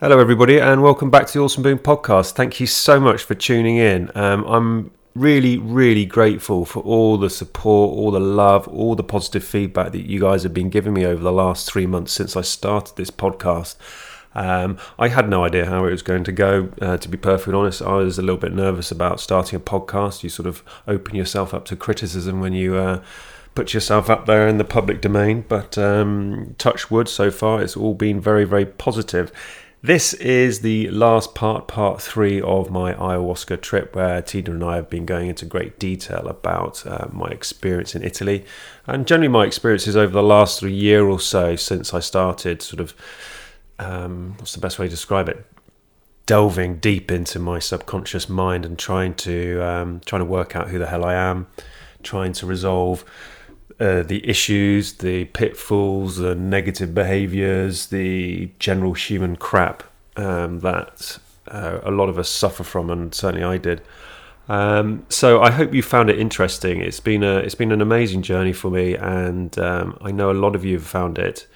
Hello, everybody, and welcome back to the Awesome Boom podcast. Thank you so much for tuning in. Um, I'm really, really grateful for all the support, all the love, all the positive feedback that you guys have been giving me over the last three months since I started this podcast. Um, I had no idea how it was going to go, uh, to be perfectly honest. I was a little bit nervous about starting a podcast. You sort of open yourself up to criticism when you. Uh, put yourself up there in the public domain, but um, touch wood so far, it's all been very, very positive. This is the last part, part three of my ayahuasca trip, where Tina and I have been going into great detail about uh, my experience in Italy and generally my experiences over the last year or so since I started sort of, um, what's the best way to describe it? Delving deep into my subconscious mind and trying to um, trying to work out who the hell I am, trying to resolve uh, the issues, the pitfalls, the negative behaviors, the general human crap um, that uh, a lot of us suffer from, and certainly I did. Um, so I hope you found it interesting. It's been a it's been an amazing journey for me, and um, I know a lot of you have found it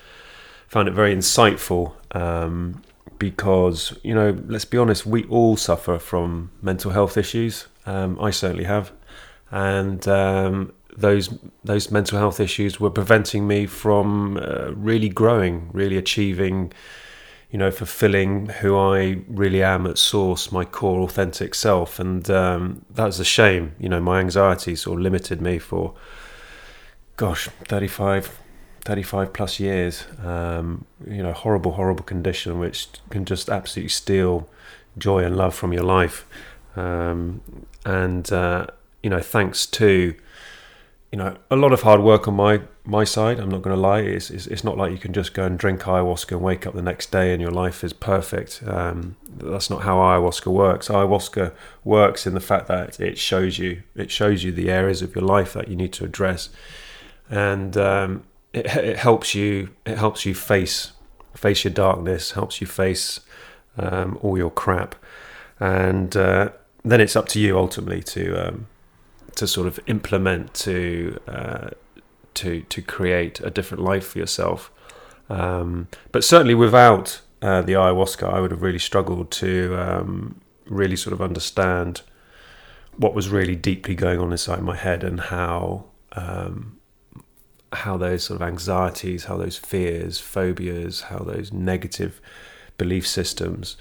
found it very insightful. Um, because you know, let's be honest, we all suffer from mental health issues. Um, I certainly have, and um, those those mental health issues were preventing me from uh, really growing, really achieving, you know, fulfilling who I really am at source, my core authentic self, and um, that was a shame. You know, my anxiety sort of limited me for, gosh, 35, 35 plus years. Um, you know, horrible, horrible condition which can just absolutely steal joy and love from your life, um, and uh, you know, thanks to you know, a lot of hard work on my my side. I'm not going to lie. It's, it's, it's not like you can just go and drink ayahuasca and wake up the next day and your life is perfect. Um, that's not how ayahuasca works. Ayahuasca works in the fact that it shows you it shows you the areas of your life that you need to address, and um, it, it helps you it helps you face face your darkness, helps you face um, all your crap, and uh, then it's up to you ultimately to um, to sort of implement to uh, to to create a different life for yourself. Um, but certainly without uh, the ayahuasca, I would have really struggled to um, really sort of understand what was really deeply going on inside my head and how um, how those sort of anxieties, how those fears, phobias, how those negative belief systems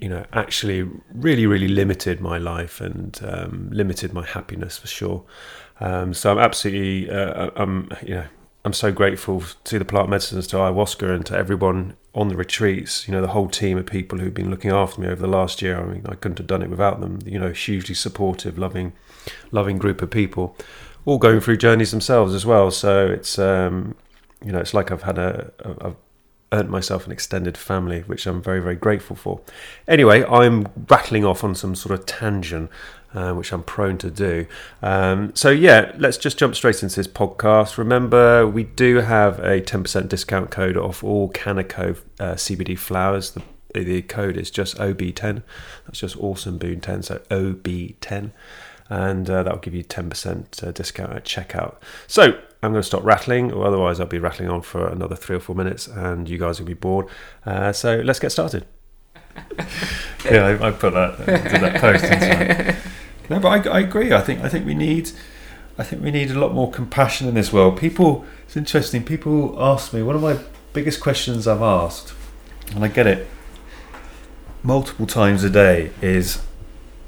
you know, actually really, really limited my life and um, limited my happiness for sure. Um, so I'm absolutely, uh, I'm, you know, I'm so grateful to the plant medicines, to ayahuasca, and to everyone on the retreats. You know, the whole team of people who've been looking after me over the last year. I mean, I couldn't have done it without them. You know, hugely supportive, loving, loving group of people, all going through journeys themselves as well. So it's, um, you know, it's like I've had a, a, a earned myself an extended family, which I'm very, very grateful for. Anyway, I'm rattling off on some sort of tangent, uh, which I'm prone to do. Um, so, yeah, let's just jump straight into this podcast. Remember, we do have a 10% discount code off all Canaco uh, CBD flowers. The, the code is just OB10. That's just awesome boon 10, so OB10 and uh, that will give you 10% uh, discount at checkout. So I'm going to stop rattling, or otherwise I'll be rattling on for another three or four minutes, and you guys will be bored. Uh, so let's get started. yeah, I, I, put that did that post. no, but I, I agree. I think I think we need. I think we need a lot more compassion in this world. People, it's interesting. People ask me one of my biggest questions I've asked, and I get it multiple times a day is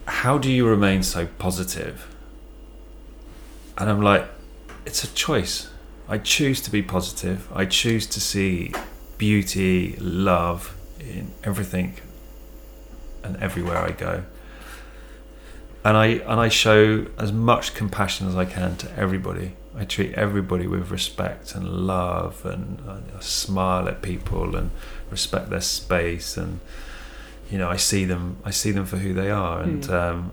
how do you remain so positive? And I'm like, it's a choice. I choose to be positive. I choose to see beauty, love in everything and everywhere I go. And I and I show as much compassion as I can to everybody. I treat everybody with respect and love, and I smile at people and respect their space and you know, I see them, I see them for who they are, and mm. um,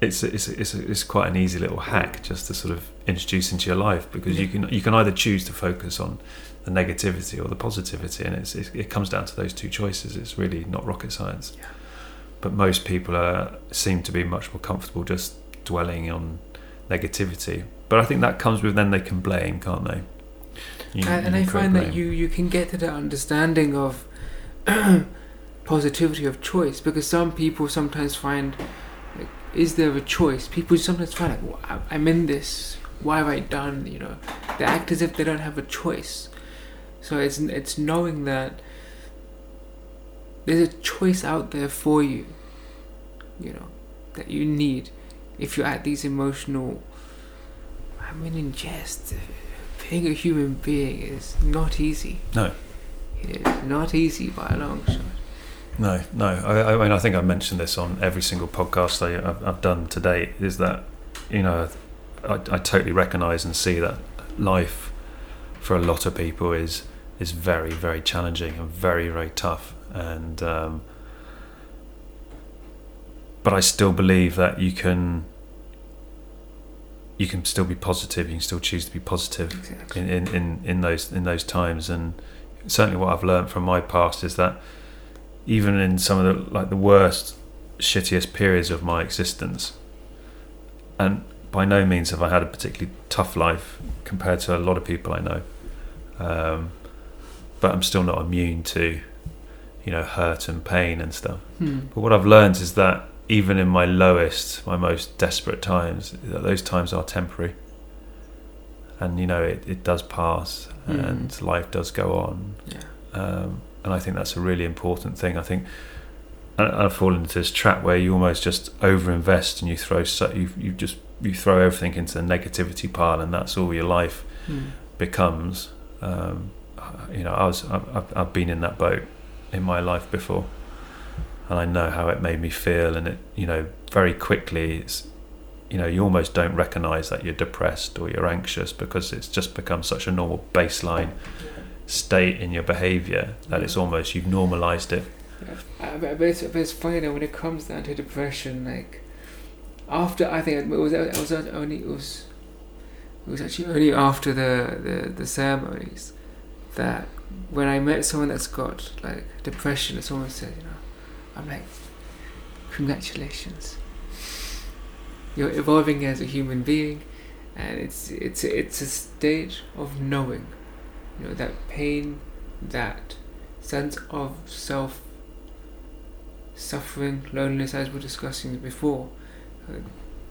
it's it's it's it's quite an easy little hack just to sort of introduce into your life because you can you can either choose to focus on the negativity or the positivity, and it's, it comes down to those two choices. It's really not rocket science, yeah. but most people are seem to be much more comfortable just dwelling on negativity. But I think that comes with then they can blame, can't they? You, and I find blame. that you you can get to the understanding of positivity of choice because some people sometimes find like is there a choice? People sometimes find like well, i'm in this. Why have i done you know? They act as if they don't have a choice. So it's it's knowing that there's a choice out there for you you know that you need if you're at these emotional i mean in jest being a human being is not easy. No. it is not easy by a long shot No, no. I, I mean, I think I mentioned this on every single podcast I, I've, I've done to date. Is that you know, I, I totally recognise and see that life for a lot of people is is very, very challenging and very, very tough. And um, but I still believe that you can you can still be positive. You can still choose to be positive exactly in, in, in, in those in those times and certainly what I've learned from my past is that even in some of the like the worst shittiest periods of my existence and by no means have I had a particularly tough life compared to a lot of people I know um, but I'm still not immune to you know hurt and pain and stuff hmm. but what I've learned is that even in my lowest, my most desperate times, that those times are temporary. And you know, it, it does pass, Mm. and life does go on. yeah Um, and I think that's a really important thing. I think I, I've fallen into this trap where you almost just overinvest and you throw so you you just you throw everything into the negativity pile, and that's all your life hmm. becomes. Um, you know, I was I've, I've- I've been in that boat in my life before, and I know how it made me feel. And it, you know, very quickly, it's you know, you almost don't recognise that you're depressed or you're anxious because it's just become such a normal baseline state in your behaviour that it's almost you've normalised it. Uh, but, it's, but it's funny though when it comes down to depression. Like after I think it was it was only it was it was actually only after the the, the ceremonies that when I met someone that's got like depression, and someone said, you know, I'm like, congratulations. You're evolving as a human being, and it's it's it's a state of knowing, you know, that pain, that sense of self suffering, loneliness, as we we're discussing before. Uh,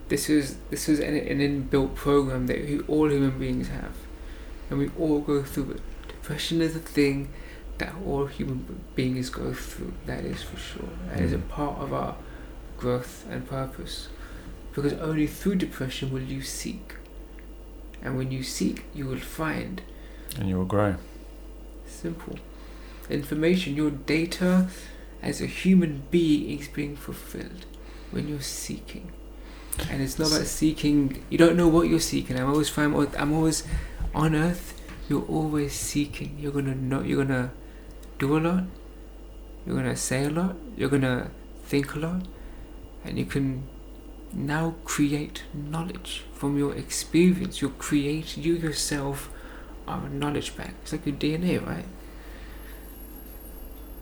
this is this is an, an inbuilt program that we, all human beings have, and we all go through it. Depression is a thing that all human beings go through. That is for sure. That is a Mhm. part of our growth and purpose, because only through depression will you seek, and when you seek, you will find. And you will grow. Simple. Information, your data as a human being is being fulfilled when you're seeking. And it's not about seeking, you don't know what you're seeking. I'm always find, I'm always on earth, you're always seeking. You're gonna know, you're gonna do a lot, you're gonna say a lot, you're gonna think a lot, and you can now create knowledge from your experience. You'll create, you yourself a knowledge bank. It's like your DNA, right?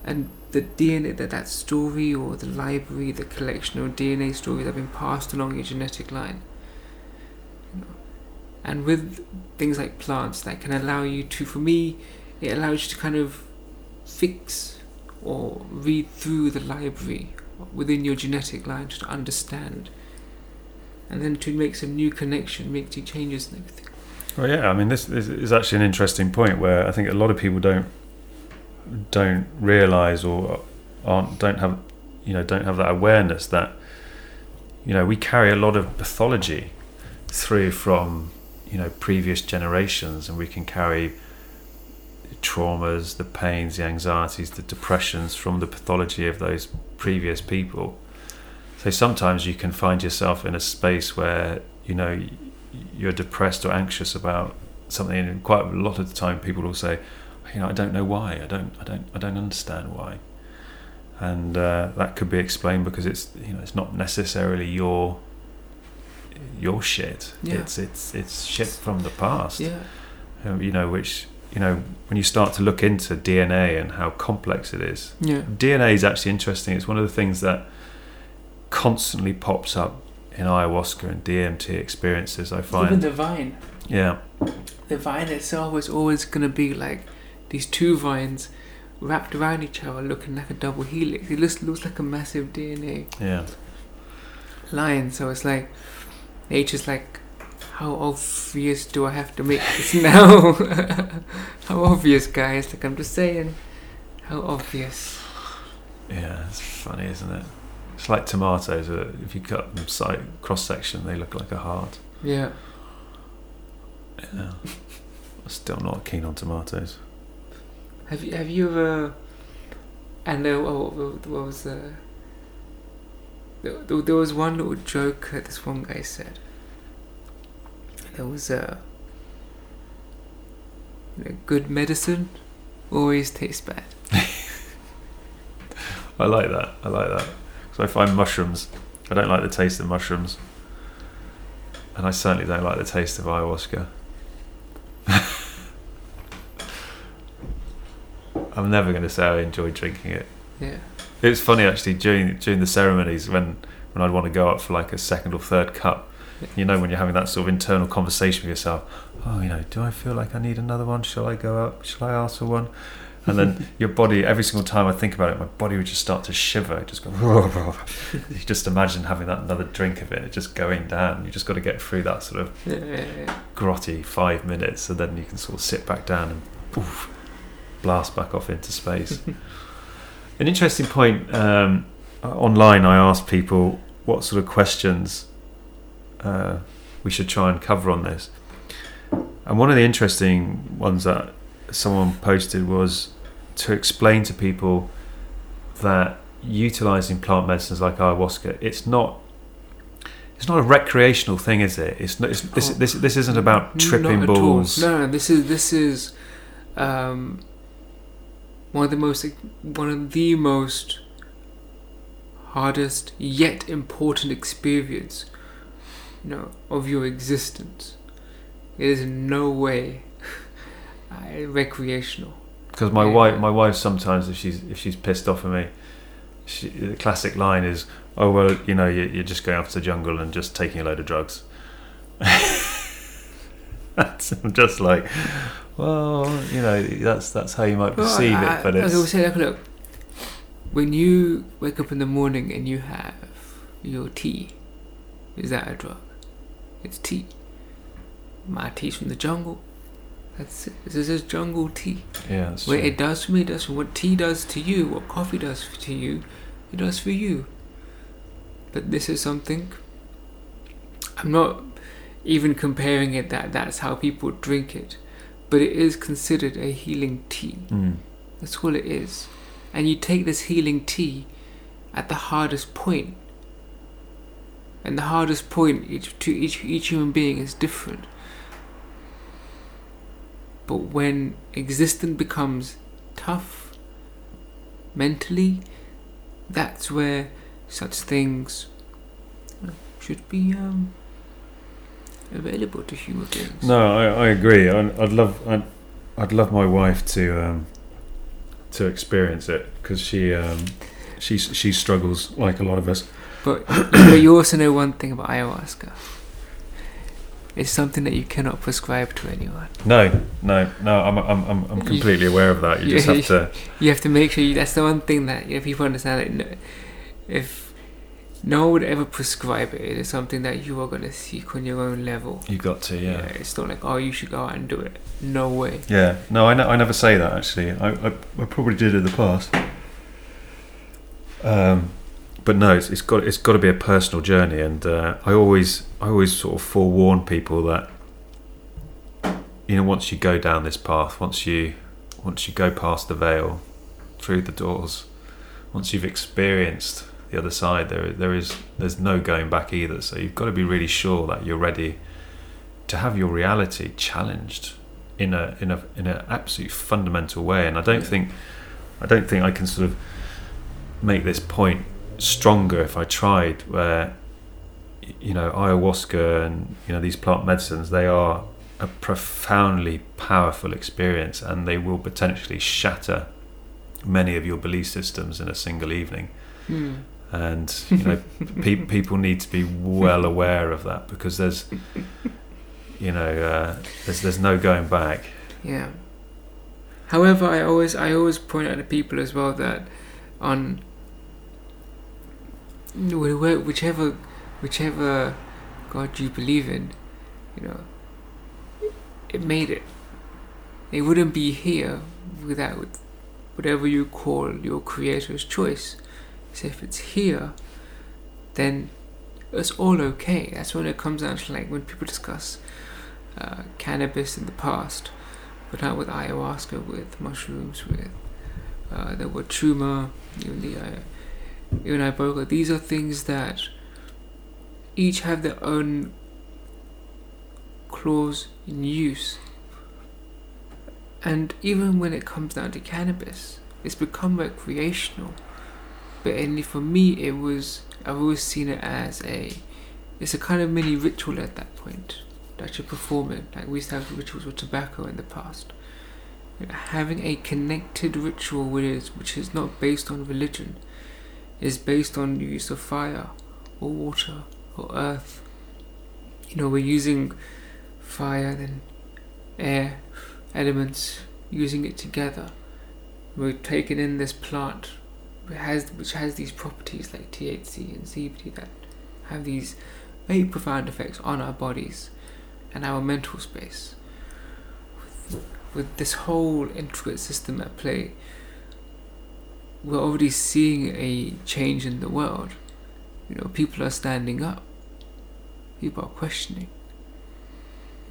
And the DNA, that, that story or the library, the collection of DNA stories that have been passed along your genetic line. And with things like plants, that can allow you to, for me, it allows you to kind of fix or read through the library within your genetic line to understand. And then to make some new connection, make new changes and everything. Well, yeah. I mean, this, is actually an interesting point where I think a lot of people don't don't realise or aren't don't have you know don't have that awareness that you know we carry a lot of pathology through from you know previous generations, and we can carry traumas, the pains, the anxieties, the depressions from the pathology of those previous people. So sometimes you can find yourself in a space where you know you're depressed or anxious about something and quite a lot of the time people will say you know I don't know why I don't I don't I don't understand why and uh, that could be explained because it's you know it's not necessarily your your shit Yeah. it's it's it's shit from the past Yeah. um, you know which you know when you start to look into DNA and how complex it is Yeah. DNA is actually interesting. It's one of the things that constantly pops up in ayahuasca and DMT experiences. I find Even the vine. yeah, The vine itself is always going to be like these two vines wrapped around each other, looking like a double helix. It looks looks like a massive DNA Yeah. line. So it's like nature's like, how obvious do I have to make this now? how obvious, guys? Like I'm just saying, how obvious. Yeah, it's funny, isn't it? It's like tomatoes. uh, If you cut them side cross section, they look like a heart. Yeah. Yeah. I'm still not keen on tomatoes. Have you have you ever? And there, oh, what was uh, there, there there was one little joke that this one guy said. There was a. you know, good medicine always tastes bad. I like that. I like that. So I find mushrooms. I don't like the taste of mushrooms, and I certainly don't like the taste of ayahuasca. I'm never going to say I enjoy drinking it. Yeah. It's funny actually during during the ceremonies when when I'd want to go up for like a second or third cup. You know when you're having that sort of internal conversation with yourself. Oh, you know, do I feel like I need another one? Shall I go up? Shall I ask for one? And then your body, every single time I think about it, my body would just start to shiver. It just go. you just imagine having that another drink of it, just going down. You just got to get through that sort of Yeah, yeah, yeah. grotty five minutes, and then you can sort of sit back down and poof, blast back off into space. An interesting point um, uh, online, I asked people what sort of questions uh, we should try and cover on this. And one of the interesting ones that someone posted was to explain to people that utilizing plant medicines like ayahuasca, it's not. It's not a recreational thing, is it? It's not. It's, this, Oh. this this isn't about tripping all. balls. No, no, this is this is um, one of the most one of the most hardest yet important experience, you know, of your existence. It is in no way uh, recreational. Because my Yeah. wife, my wife sometimes, if she's if she's pissed off at me, she, the classic line is, "Oh well, you know, you, you're just going off to the jungle and just taking a load of drugs." That's, I'm just like, well, you know, that's that's how you might Well, perceive I, it, but I, I will it's say, like, look, when you wake up in the morning and you have your tea, is that a drug? It's tea. My tea's from the jungle. That's it. This is jungle tea. yeah, What true. it does for me, does for what tea does to you, what coffee does to you, it does for you. But this is something. I'm not even comparing it that that's how people drink it, but it is considered a healing tea. Mm. That's all it is. And you take this healing tea at the hardest point. And the hardest point each, to each each human being is different. But when existence becomes tough mentally, that's where such things should be um, available to human beings. No, I, I agree. I, I'd love I'd, I'd love my wife to um, to experience it because she um, she she struggles like a lot of us. But, but you also know one thing about ayahuasca. It's something that you cannot prescribe to anyone. No, no, no. I'm I'm I'm, I'm You- completely aware of that. You just Yeah, have to. You have to make sure you, that's the one thing that you know, people understand. That no, if no one would ever prescribe it, it is something that you are going to seek on your own level. You got to, yeah. It's not like, oh, you should go out and do it. No way. Yeah, no, I, ne- I never say that actually. I, I, I probably did in the past. Um, but no, it's, it's got it's got to be a personal journey, and uh, I always I always sort of forewarn people that you know once you go down this path, once you once you go past the veil, through the doors, once you've experienced the other side, there there is there's no going back either. So you've got to be really sure that you're ready to have your reality challenged in a in a in an absolute fundamental way. And I don't think I don't think I can sort of make this point stronger if I tried. Where you know ayahuasca and you know these plant medicines, they are a profoundly powerful experience, and they will potentially shatter many of your belief systems in a single evening. Hmm. And you know pe- people need to be well aware of that because there's you know uh, there's there's no going back. Yeah. However, I always I always point out to people as well that on whichever whichever God you believe in, you know, it made it. It wouldn't be here without whatever you call your creator's choice. So if it's here, then it's all okay. That's when it comes down to like when people discuss uh, cannabis in the past, but not with ayahuasca, with mushrooms, with uh, the Wachuma, even the uh, even iboga. These are things that each have their own clause in use. And even when it comes down to cannabis, it's become recreational. But only for me, it was I've always seen it as a it's a kind of mini ritual at that point that you're performing. Like we used to have rituals with tobacco in the past. Having a connected ritual with is which is not based on religion, is based on the use of fire or water or earth. You know, we're using fire, then air, elements, using it together. We're taking in this plant which has which has these properties like THC and CBD that have these very profound effects on our bodies and our mental space. With this whole intricate system at play, we're already seeing a change in the world. You know, people are standing up. People are questioning.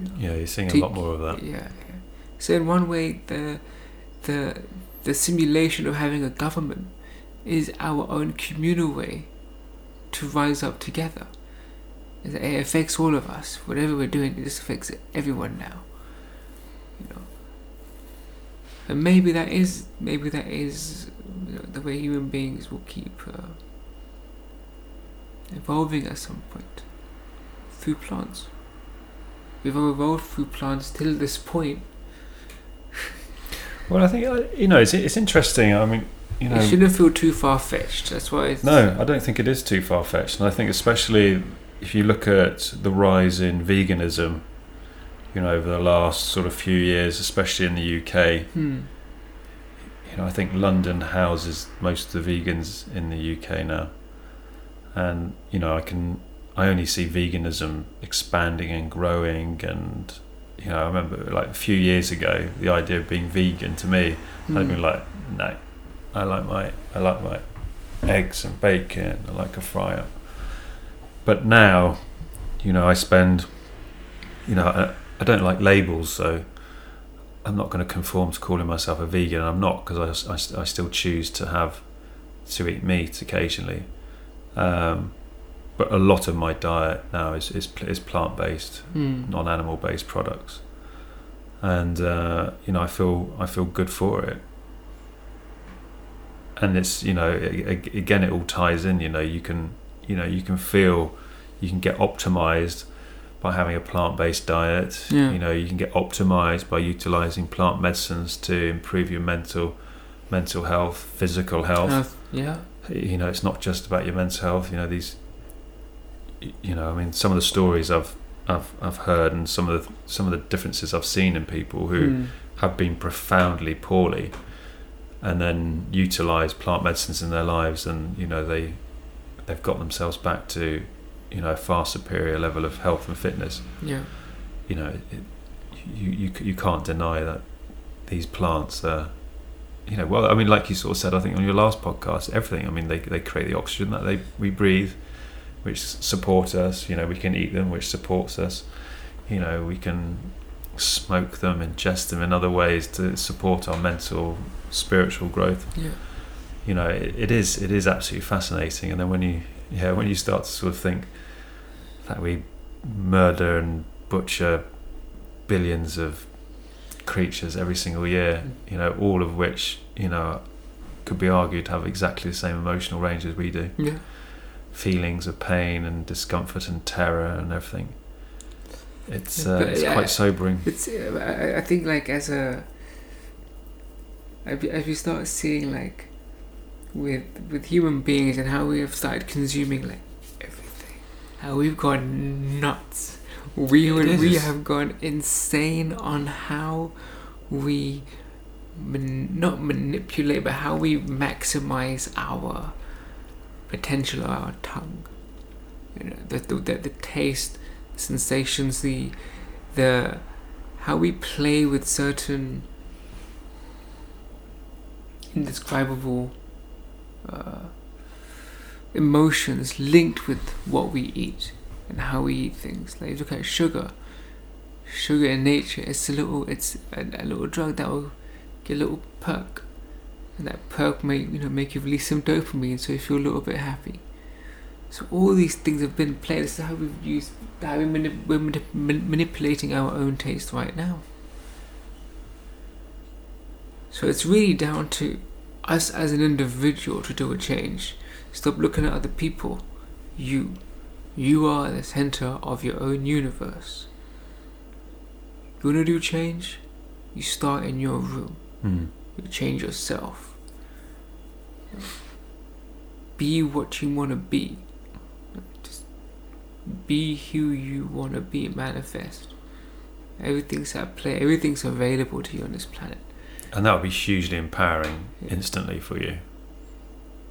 You know, Yeah, you're seeing a lot more of that. yeah, yeah. So in one way, the the the simulation of having a government is our own communal way to rise up together. It affects all of us. Whatever we're doing, it just affects everyone now. You know. And maybe that is maybe that is the way human beings will keep uh, evolving at some point through plants. We've evolved through plants till this point. Well, I think uh, you know it's it's interesting. I mean, you know, it shouldn't feel too far fetched. That's why. It's, No, I don't think it is too far fetched. And I think, especially if you look at the rise in veganism, you know, over the last sort of few years, especially in the UK, Hmm. I think London houses most of the vegans in the UK now. And, you know, I can, I only see veganism expanding and growing. And, you know, I remember like a few years ago, the idea of being vegan to me I'd Hmm. been like, no, I like my I like my eggs and bacon. I like a fry up. But now, you know, I spend, you know, I, I don't like labels, so I'm not going to conform to calling myself a vegan. I'm not because I, I, I still choose to have to eat meat occasionally. Um, but a lot of my diet now is is, is plant based Hmm. non-animal based products and uh, you know I feel I feel good for it and it's you know again it all ties in you know you can you know you can feel you can get optimized by having a plant-based diet Yeah. you know you can get optimized by utilizing plant medicines to improve your mental mental health physical health Uh, yeah. you know it's not just about your mental health you know these you know i mean some of the stories i've i've i've heard and some of the some of the differences i've seen in people who Hmm. have been profoundly poorly and then utilize plant medicines in their lives and you know they they've got themselves back to you know a far superior level of health and fitness. Yeah. you know it, you, you you can't deny that these plants are you know well I mean like you sort of said I think on your last podcast everything I mean they they create the oxygen that they we breathe which support us. You know we can eat them which supports us. You know we can smoke them ingest them in other ways to support our mental spiritual growth. Yeah. you know it, it is it is absolutely fascinating. And then when you yeah when you start to sort of think that we murder and butcher billions of creatures every single year you know all of which you know could be argued to have exactly the same emotional range as we do Yeah. feelings of pain and discomfort and terror and everything it's uh, But, it's yeah, quite sobering It's. I, think like as a. As we start seeing like, with with human beings and how we have started consuming like everything, how we've gone nuts. We we have gone insane on how we man, not manipulate, but how we maximize our potential of our tongue. You know, the the, the, the taste, the sensations, the the how we play with certain indescribable uh, emotions linked with what we eat and how we eat things. Like you look at sugar. Sugar in nature, it's a little, it's a, a little drug that will get a little perk, and that perk may you know make you release some dopamine, so you feel a little bit happy. So all these things have been played. This is how we've used, how we're, manip- we're manip- manipulating our own taste right now. So it's really down to us as an individual to do a change. Stop looking at other people. You. You are the center of your own universe. You wanna do change? You start in your room. Mm. You change yourself. Be what you wanna be. Just be who you wanna be, manifest. Everything's at play, everything's available to you on this planet. And that would be hugely empowering instantly for you.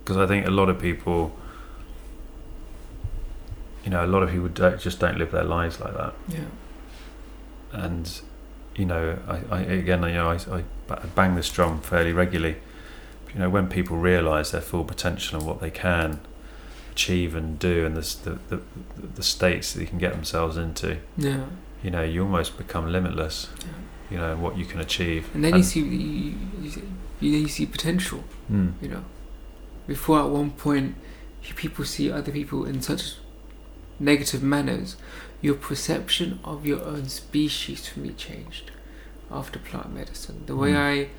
Because I think a lot of people, you know, a lot of people don't, just don't live their lives like that. Yeah. And, you know, I, I again, you know, I, I bang this drum fairly regularly. You know, when people realise their full potential and what they can achieve and do, and the, the, the, the states that they can get themselves into, Yeah. you know, you almost become limitless. Yeah. You know, what you can achieve. And then you see you, you, see- you, you see potential. Mm. you know. Before at one point, people see other people in such negative manners, your perception of your own species for me changed after plant medicine. The way Mm. I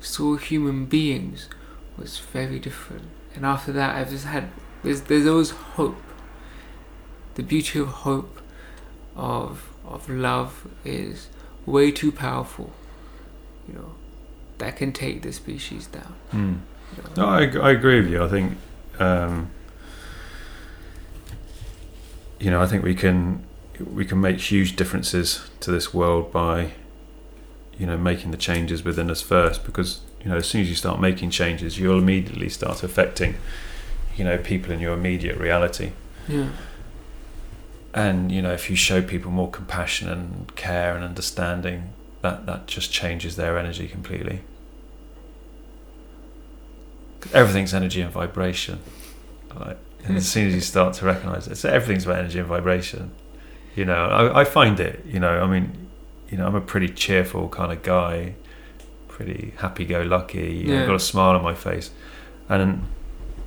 saw human beings was very different. And after that, I've just had there's there's always hope. The beauty of hope, of of love, is way too powerful. You know, that can take the species down. Mm. you know. No, I, I agree with you. I think, um, you know, I think we can we can make huge differences to this world by, you know, making the changes within us first. Because you know, as soon as you start making changes, you'll immediately start affecting, you know, people in your immediate reality. Yeah. And you know, if you show people more compassion and care and understanding, that that just changes their energy completely. Everything's energy and vibration. Like, and as soon as you start to recognize it, so everything's about energy and vibration. You know, I, I find it. You know, I mean, you know, I'm a pretty cheerful kind of guy, pretty happy-go-lucky. You know, Yeah. I've got a smile on my face, and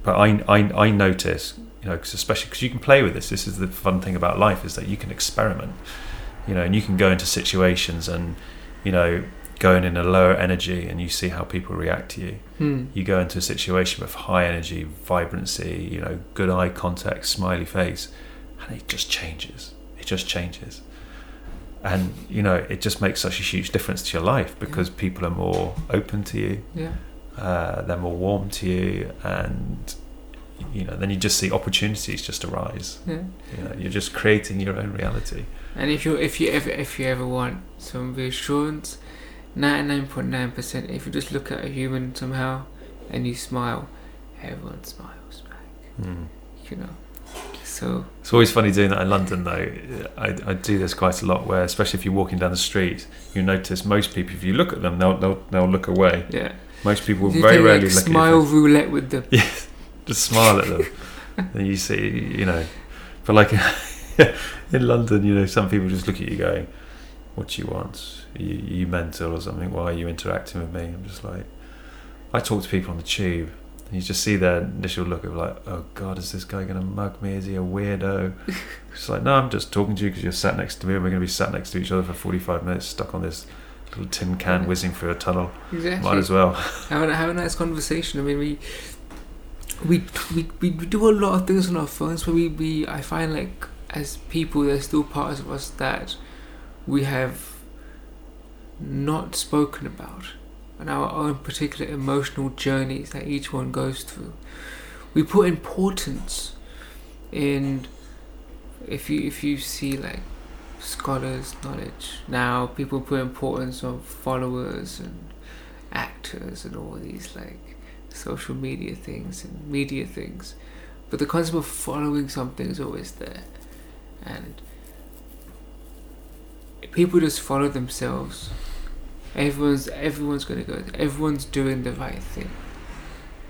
but I I, I notice, you know, 'cause especially because you can play with this. This is the fun thing about life is that you can experiment. You know, and you can go into situations and, you know, going in a lower energy, and you see how people react to you Hmm. you go into a situation with high energy, vibrancy, you know, good eye contact, smiley face, and it just changes. It just changes. And, you know, it just makes such a huge difference to your life because people are more open to you, Yeah. uh, they're more warm to you, and, you know, then you just see opportunities just arise. Yeah. You know, you're just creating your own reality. And if you if you ever if you ever want some reassurance, ninety nine point nine percent, if you just look at a human somehow and you smile, everyone smiles back. Mm. You know. So It's always funny doing that in London, though. I, I do this quite a lot, where especially if you're walking down the street, you notice most people, if you look at them, they'll they'll, they'll look away. yeah. Most people will very rarely like, look smile at you. roulette with them. Yes, just smile at them. and you see, you know, but like in London, you know, some people just look at you going, "What do you want? Are you, are you mental or something? Why are you interacting with me?" I'm just like, I talk to people on the tube. And you just see their initial look of like, oh God, is this guy going to mug me? Is he a weirdo? it's like, no, I'm just talking to you because you're sat next to me and we're going to be sat next to each other for 45 minutes stuck on this little tin can whizzing through a tunnel. Exactly. Might as well. have a, have a nice conversation. I mean, we we, we we do a lot of things on our phones, but we, we I find like as people, there's still parts of us that we have not spoken about, and our own particular emotional journeys that each one goes through. We put importance in if you if you see like scholars' knowledge now, people put importance on followers and actors and all these like social media things and media things, but the concept of following something is always there, and people just follow themselves. Everyone's everyone's gonna go. Everyone's doing the right thing.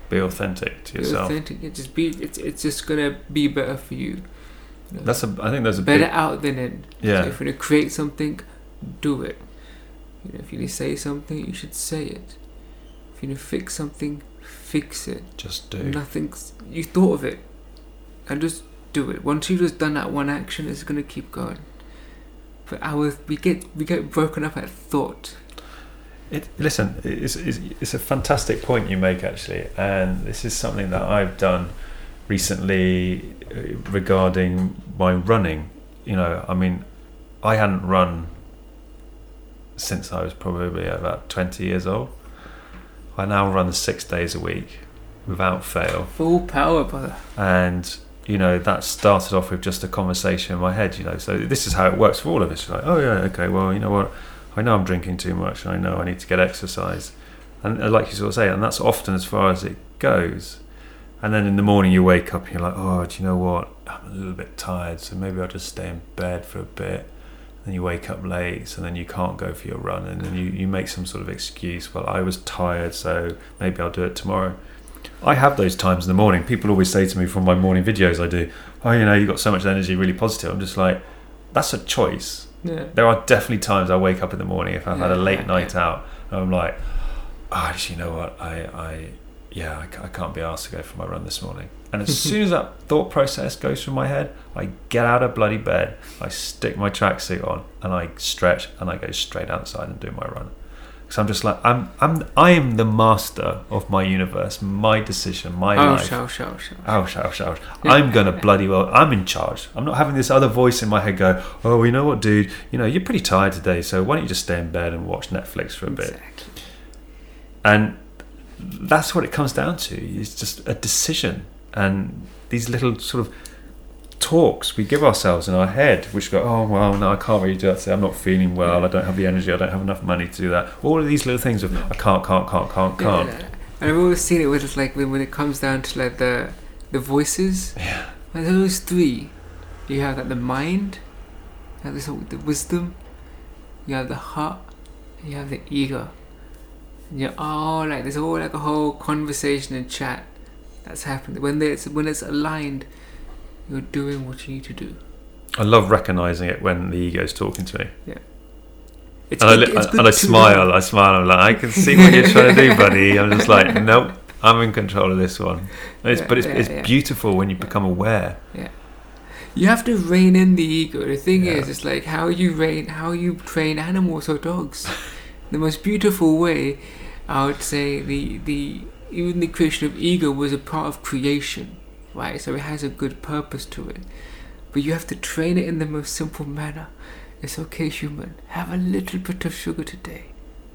Be authentic to Be yourself. authentic. It just be. It's it's just gonna be better for you. You know, That's a. I think there's a better big. out than in. Yeah. So if you're gonna create something, do it. You know, if you're gonna say something, you should say it. If you're gonna fix something, fix it. Just do. Nothing's you thought of it, and just do it. Once you've just done that one action, it's gonna keep going. But our we get we get broken up at thought. It, listen, it's, it's, it's a fantastic point you make, actually, and this is something that I've done recently uh, regarding my running. You know, I mean, I hadn't run since I was probably about 20 years old. I now run six days a week without fail, Full power, brother. and you know that started off with just a conversation in my head. You know, so this is how it works for all of us. You're like, oh yeah, okay, well, you know what, I know I'm drinking too much. I know I need to get exercise, and uh, like you sort of say, and that's often as far as it goes. And then in the morning you wake up and you're like, oh, do you know what? I'm a little bit tired, so maybe I'll just stay in bed for a bit. Then you wake up late, so then you can't go for your run, and then you, you make some sort of excuse. Well, I was tired, so maybe I'll do it tomorrow. I have those times in the morning. People always say to me from my morning videos I do, oh, you know, you've got so much energy, really positive. I'm just like, that's a choice. Yeah. There are definitely times I wake up in the morning if I've had a late yeah, night yeah. out, and I'm like, ah, actually, you know what? I, I, yeah, I, I can't be asked to go for my run this morning. And as soon as that thought process goes through my head, I get out of bloody bed, I stick my tracksuit on, and I stretch, and I go straight outside and do my run. Because I'm just like, I'm, I'm, I am the master of my universe, my decision, my Oh, life. show. Ouch, ouch, ouch. I'm gonna bloody well. I'm in charge. I'm not having this other voice in my head go, "Oh, you know what, dude? You know you're pretty tired today, so why don't you just stay in bed and watch Netflix for a bit?" Exactly. And that's what it comes down to. It's just a decision, and these little sort of talks we give ourselves in our head, which go, "Oh, well, no, I can't really do that today. I'm not feeling well. I don't have the energy. I don't have enough money to do that." All of these little things of, "I can't, can't, can't, can't, can't." Yeah, and I've always seen it with it's like when, when it comes down to like the the voices. Yeah. Like those three, you have like the mind, you have this the wisdom, you have the heart, and you have the ego. And you're all like there's all like a whole conversation and chat that's happening when it's when it's aligned. You're doing what you need to do. I love recognizing it when the ego's talking to me. Yeah. It's and I, good- it's and I smile. know. I smile. I'm like, I can see what you're trying to do, buddy. I'm just like, nope, I'm in control of this one. It's, Yeah, but it's, yeah, it's yeah. beautiful when you become aware. Yeah. You have to rein in the ego. The thing is, it's like how you rein, how you train animals or dogs. the most beautiful way, I would say, the the even the creation of ego was a part of creation, right? So it has a good purpose to it. But you have to train it in the most simple manner. It's okay, human. Have a little bit of sugar today,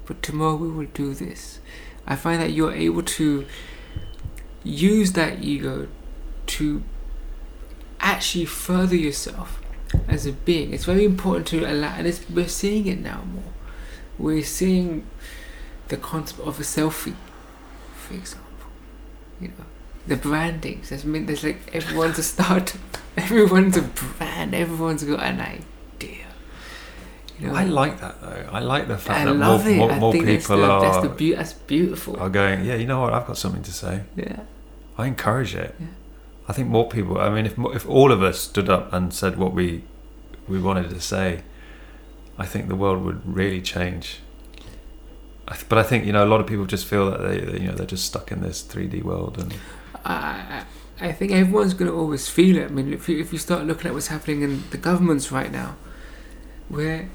but tomorrow we will do this. I find that you're able to use that ego to actually further yourself as a being. It's very important to allow, and it's, we're seeing it now more. We're seeing the concept of a selfie, for example. You know, the brandings. There's, there's like everyone's a start, everyone's a brand, everyone's got an idea. You know, I like that though. I like the fact I that love more, it. more, more think that's people the, are, that's the beau- that's beautiful. are going, yeah, you know what? I've got something to say. yeah. I encourage it. Yeah. I think more people. I mean, if if all of us stood up and said what we we wanted to say, I think the world would really change. But I think you know a lot of people just feel that they they, you know they're just stuck in this 3D world and I, I I think everyone's going to always feel it. I mean, if you, if you start looking at what's happening in the governments right now, we're,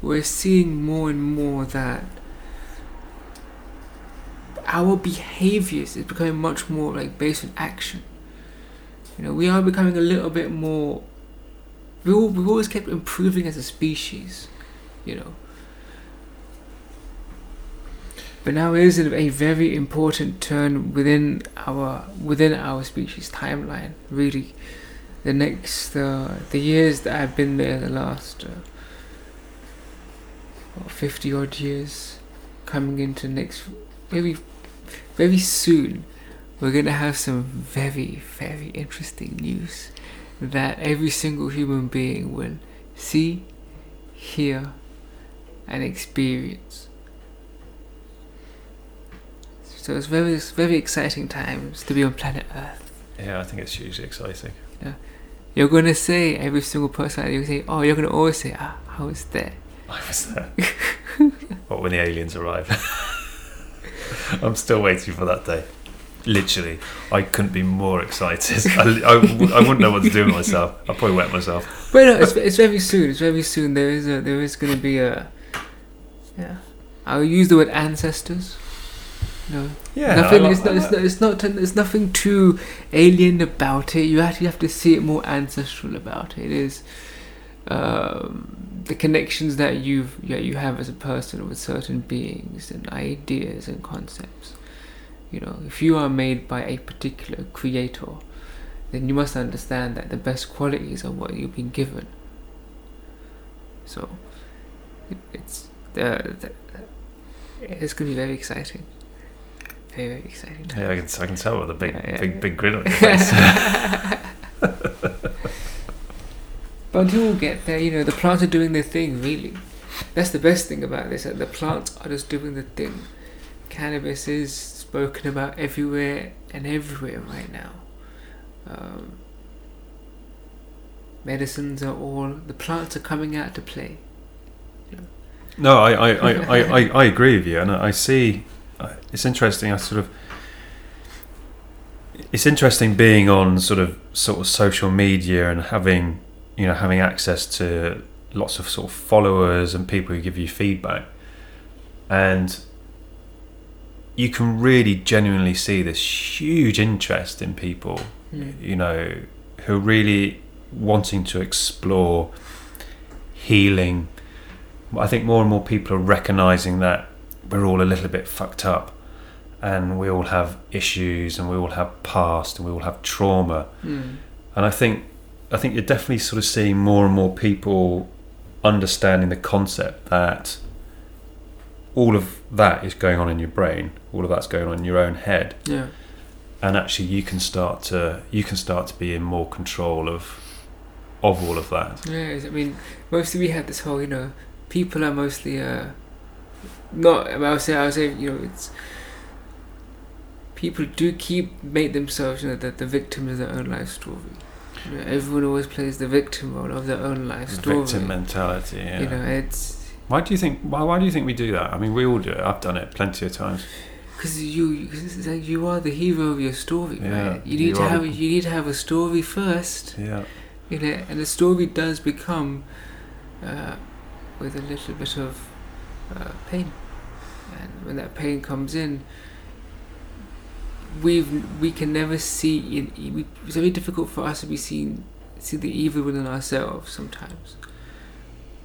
we're seeing more and more that our behaviors is becoming much more like based on action. You know, we are becoming a little bit more. We all, we've always kept improving as a species, you know. But now is a very important turn within our within our species timeline. Really, the next uh, the years that I've been there, the last uh, fifty odd years, coming into next very, very soon, we're gonna have some very, very interesting news that every single human being will see, hear, and experience. So it's very, very exciting times to be on planet Earth. Yeah, I think it's hugely exciting. You're gonna say every single person. You say, oh, you're gonna always say, ah, I was there. I was there. what when the aliens arrive? I'm still waiting for that day. Literally, I couldn't be more excited. I, I, I wouldn't know what to do with myself. I'll probably wet myself. But no, it's, it's very soon. It's very soon. There is a there is gonna be a yeah. I'll use the word ancestors. No, Yeah, nothing. I it's, like- not, it's not. It's not. There's nothing too alien about it. You actually have to see it more ancestral about it. It is um, the connections that you've yeah, you have as a person with certain beings and ideas and concepts. You know, if you are made by a particular creator, then you must understand that the best qualities are what you've been given. So, it, it's the, the it's going to be very exciting. Very, exciting. Yeah, I can, I can tell with the big, Yeah, yeah, big, big grin on your face. But until we get there, you know, the plants are doing their thing, really. That's the best thing about this, that the plants are just doing the thing. Cannabis is spoken about everywhere and everywhere right now. Um, medicines are all, the plants are coming out to play. No, I, I, I, I, I, I agree with you, and I see. Uh, It's interesting. I sort of. It's interesting being on sort of sort of social media and having you know having access to lots of sort of followers and people who give you feedback, and you can really genuinely see this huge interest in people Mm. you know, who are really wanting to explore healing. I think more and more people are recognizing that we're all a little bit fucked up and we all have issues and we all have past and we all have trauma. Mm. And I think I think you're definitely sort of seeing more and more people understanding the concept that all of that is going on in your brain, all of that's going on in your own head Yeah. and actually you can start to you can start to be in more control of of all of that Yeah, I mean, mostly we had this whole, you know, people are mostly, uh, not, I would say, I would say, you know, it's, people do keep, make themselves, you know, the, the victim of their own life story. You know, everyone always plays the victim role of their own life story. victim mentality yeah. You know, it's, why do you think why, why do you think we do that i mean we all do it i've done it plenty of times because you, cause like you are the hero of your story, Yeah, right? You need you to have, the- you need to have a story first. yeah you know, and the story does become uh, with a little bit of uh, pain, and when that pain comes in, we we can never see it. We, it's very difficult for us to be seen see the evil within ourselves sometimes,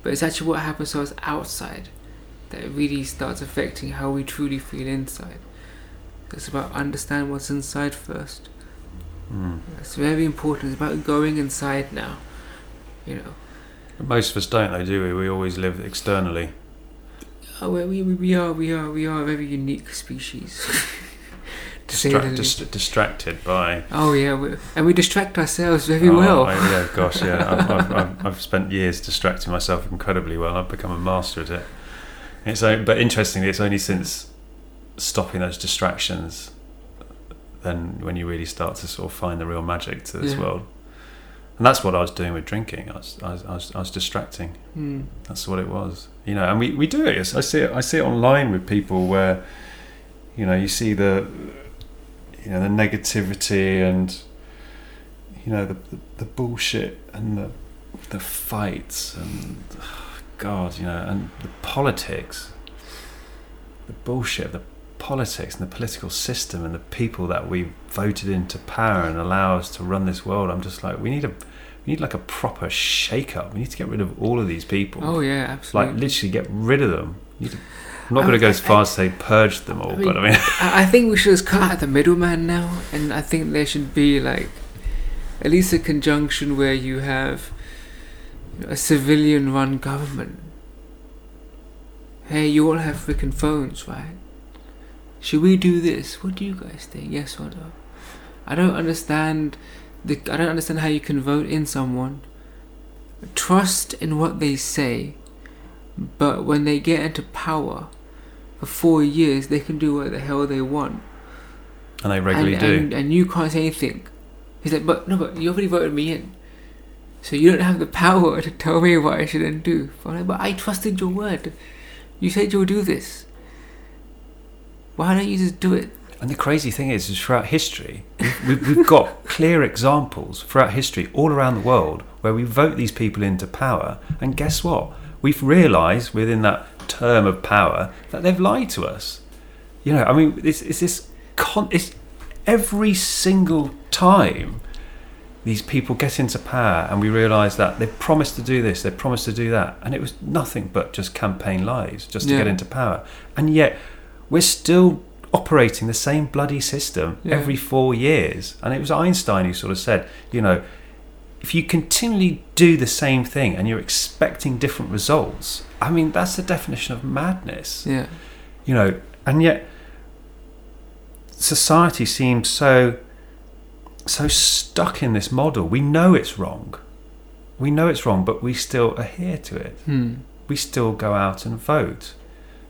but it's actually what happens to us outside that really starts affecting how we truly feel inside. It's about understand what's inside first. mm. It's very important. It's about going inside now. You know, most of us don't though do we we always live externally oh, we, we we are we are we are a very unique species. to say the Distra- dis- distracted by oh yeah, we, and we distract ourselves very Oh, well. I, yeah gosh yeah I've, I've, I've, I've spent years distracting myself incredibly well I've become a master at it it's o- but interestingly it's only since stopping those distractions then when you really start to sort of find the real magic to this Yeah. world and that's what I was doing with drinking I was, I was, I was, I was distracting Hmm. that's what it was you know and we, we do it. I see it I see it online with people where you know you see the you know the negativity and you know the the, the bullshit and the the fights and god you know and the politics the bullshit the politics and the political system and the people that we voted into power and allow us to run this world. I'm just like we need a we need like a proper shake up we need to get rid of all of these people Oh yeah, absolutely. like literally get rid of them. To- I'm not going to go as far as say purge them all, I but I mean- mean, I, I think we should just cut out the middleman now, and I think there should be like at least a conjunction where you have a civilian-run government. Hey, you all have freaking phones, right? Should we do this? What do you guys think? Yes or no? I don't understand the. I don't understand how you can vote in someone, trust in what they say, but when they get into power, for four years they can do what the hell they want, And they regularly and, do. and, and you can't say anything. He's like, but no, but you already voted me in, so you don't have the power to tell me what I shouldn't do. Like, but I trusted your word. You said you'll do this. Why don't you just do it? And the crazy thing is, is throughout history, we've, we've, got clear examples throughout history all around the world where we vote these people into power, and guess what? We've realised within that term of power that they've lied to us. You know, I mean, it's, it's this. Con- it's every single time these people get into power, and we realise that they've promised to do this, they've promised to do that, and it was nothing but just campaign lies just to Yeah. get into power, and yet we're still operating the same bloody system Yeah. every four years. And it was Einstein who sort of said, you know, if you continually do the same thing and you're expecting different results, I mean, that's the definition of madness, Yeah. you know, and yet society seems so so stuck in this model. We know it's wrong. We know it's wrong, but we still adhere to it Hmm. we still go out and vote.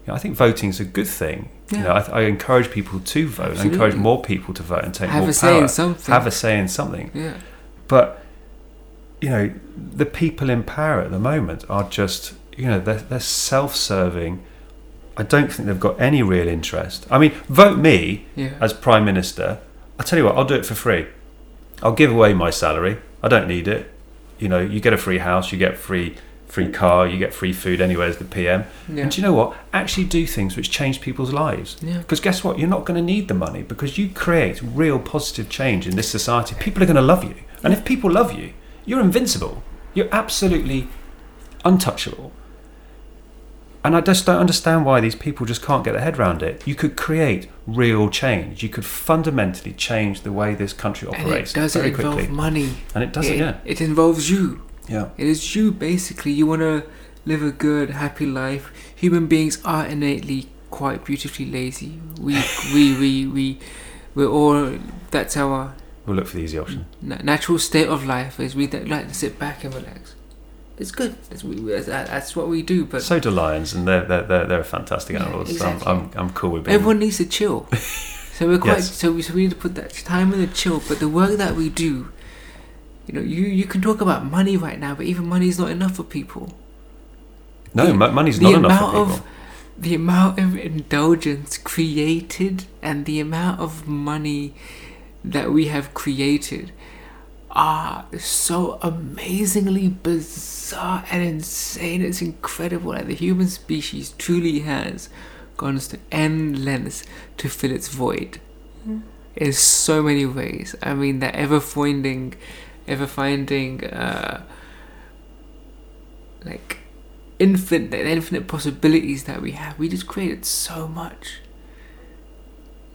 You know, I think voting is a good thing. You Yeah. know, I, I encourage people to vote. I encourage more people to vote and take Have more a say power. in something. Have a say in something. yeah. But you know, the people in power at the moment are just you know they're, they're self-serving. I don't think they've got any real interest. I mean, vote me Yeah. as prime minister. I tell you what, I'll do it for free. I'll give away my salary. I don't need it. You know, you get a free house, you get free free car, you get free food anyway as the PM. yeah. And do you know what? Actually do things which change people's lives. yeah. Because guess what? You're not going to need the money because you create real positive change in this society. People are going to love you. And if people love you, you're invincible. You're absolutely untouchable. And I just don't understand why these people just can't get their head around it. You could create real change. You could fundamentally change the way this country And operates it doesn't very involve quickly. money. And it doesn't, it, yeah. It involves you. Yeah. It is you basically. You want to live a good, happy life. Human beings are innately quite beautifully lazy. We, we, we, we, we're all. That's our We'll look for the easy option. na- natural state of life. Is we don't like to sit back and relax. It's good. That's, we, that's, that's what we do. But so do lions, and they're, they're, they're, they're fantastic Yeah, animals. exactly. So I'm, I'm, I'm cool with being everyone needs to chill. So we're quite. Yes. So, we, so we need to put that time in the chill. But the work that we do, you know, you you can talk about money right now, but even money is not enough for people. No, the- mo- money's not enough for people. of the amount of indulgence created and the amount of money that we have created are so amazingly bizarre and insane. It's incredible that the human species truly has gone to end lengths to fill its void hmm. in so many ways. I mean, that ever finding, ever finding, uh, like infinite, the infinite possibilities that we have. We just created so much.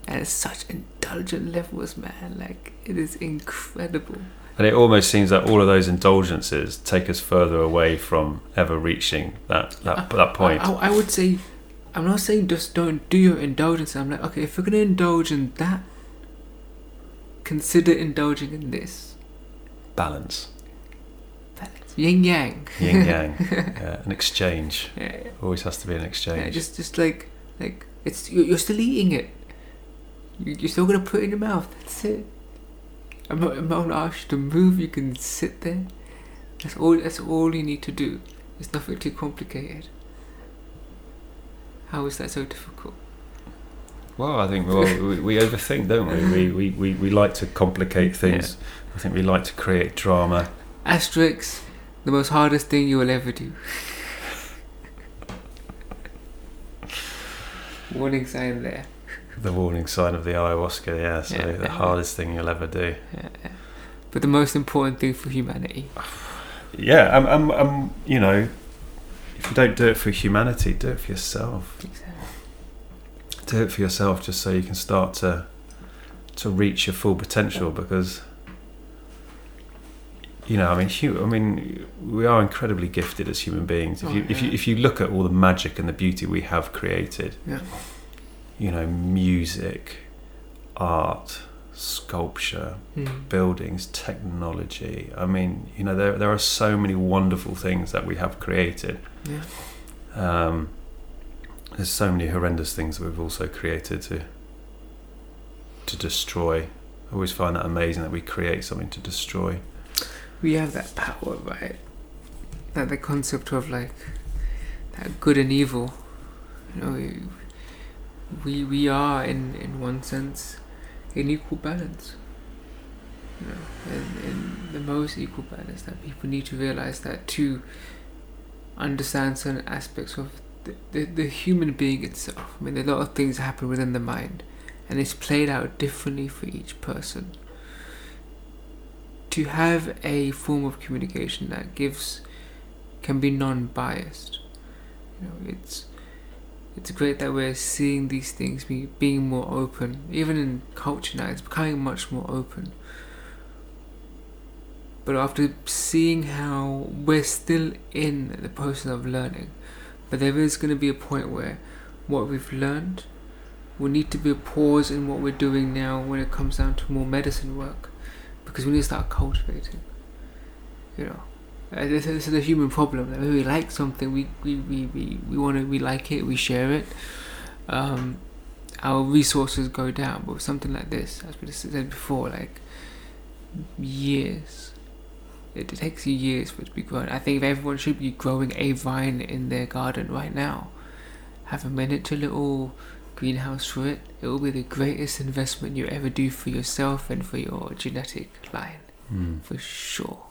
And it's such indulgent levels, man. Like it is incredible. And it almost seems that all of those indulgences take us further away from ever reaching that that, that point. I, I, I would say, I'm not saying just don't do your indulgence. I'm like, okay, if you're gonna indulge in that, consider indulging in this. Balance, Balance. Yin yang. yin yang, yeah, an exchange. Yeah, yeah. Always has to be an Yeah, exchange. just just like like it's you're, still eating it. You, you're still gonna put it in your mouth. That's it. I'm not I'm not gonna ask you to move. You can sit there. That's all. That's all you need to do. It's nothing too complicated. How is that so difficult? well, I think well, we, we overthink, don't we? We, we, we? we like to complicate things. I think we like to create drama. Asterix, the most hardest thing you will ever do. Warning sign there. The warning sign of the ayahuasca, yeah. So Yeah, the yeah. hardest thing you'll ever do. Yeah, yeah. But the most important thing for humanity. Yeah, um, um, um, you know, if you don't do it for humanity, do it for yourself. Exactly. Do it for yourself just so you can start to to reach your full potential because you know I mean hu- I mean we are incredibly gifted as human beings if Oh, you if you if you look at all the magic and the beauty we have created Yeah. you know, music, art, sculpture, Mm. buildings, technology. I mean, you know, there there are so many wonderful things that we have created. Yeah. Um, there's so many horrendous things that we've also created to to destroy. I always find that amazing that we create something to destroy. We have that power, right? That the concept of like that good and evil. You know, we we, are in in one sense in equal balance. You know, in, in the most equal balance that people need to realize that to understand certain aspects of the, the, the human being itself. I mean, a lot of things happen within the mind, and it's played out differently for each person. To have a form of communication that gives can be non-biased, you know, it's it's great that we're seeing these things be, being more open. Even in culture now, it's becoming much more open. But after seeing how we're still in the process of learning, but there is going to be a point where what we've learned will need to be a pause in what we're doing now when it comes down to more medicine work, because we need to start cultivating. You know, this, this is a human problem. When we like something, we we, we, we, we want to we like it, we share it. Um, our resources go down, but with something like this, as we said before, like years. It, it takes you years for it to be grown. I think everyone should be growing a vine in their garden right now. Have a miniature little greenhouse for it. It will be the greatest investment you ever do for yourself and for your genetic line, hmm. for sure.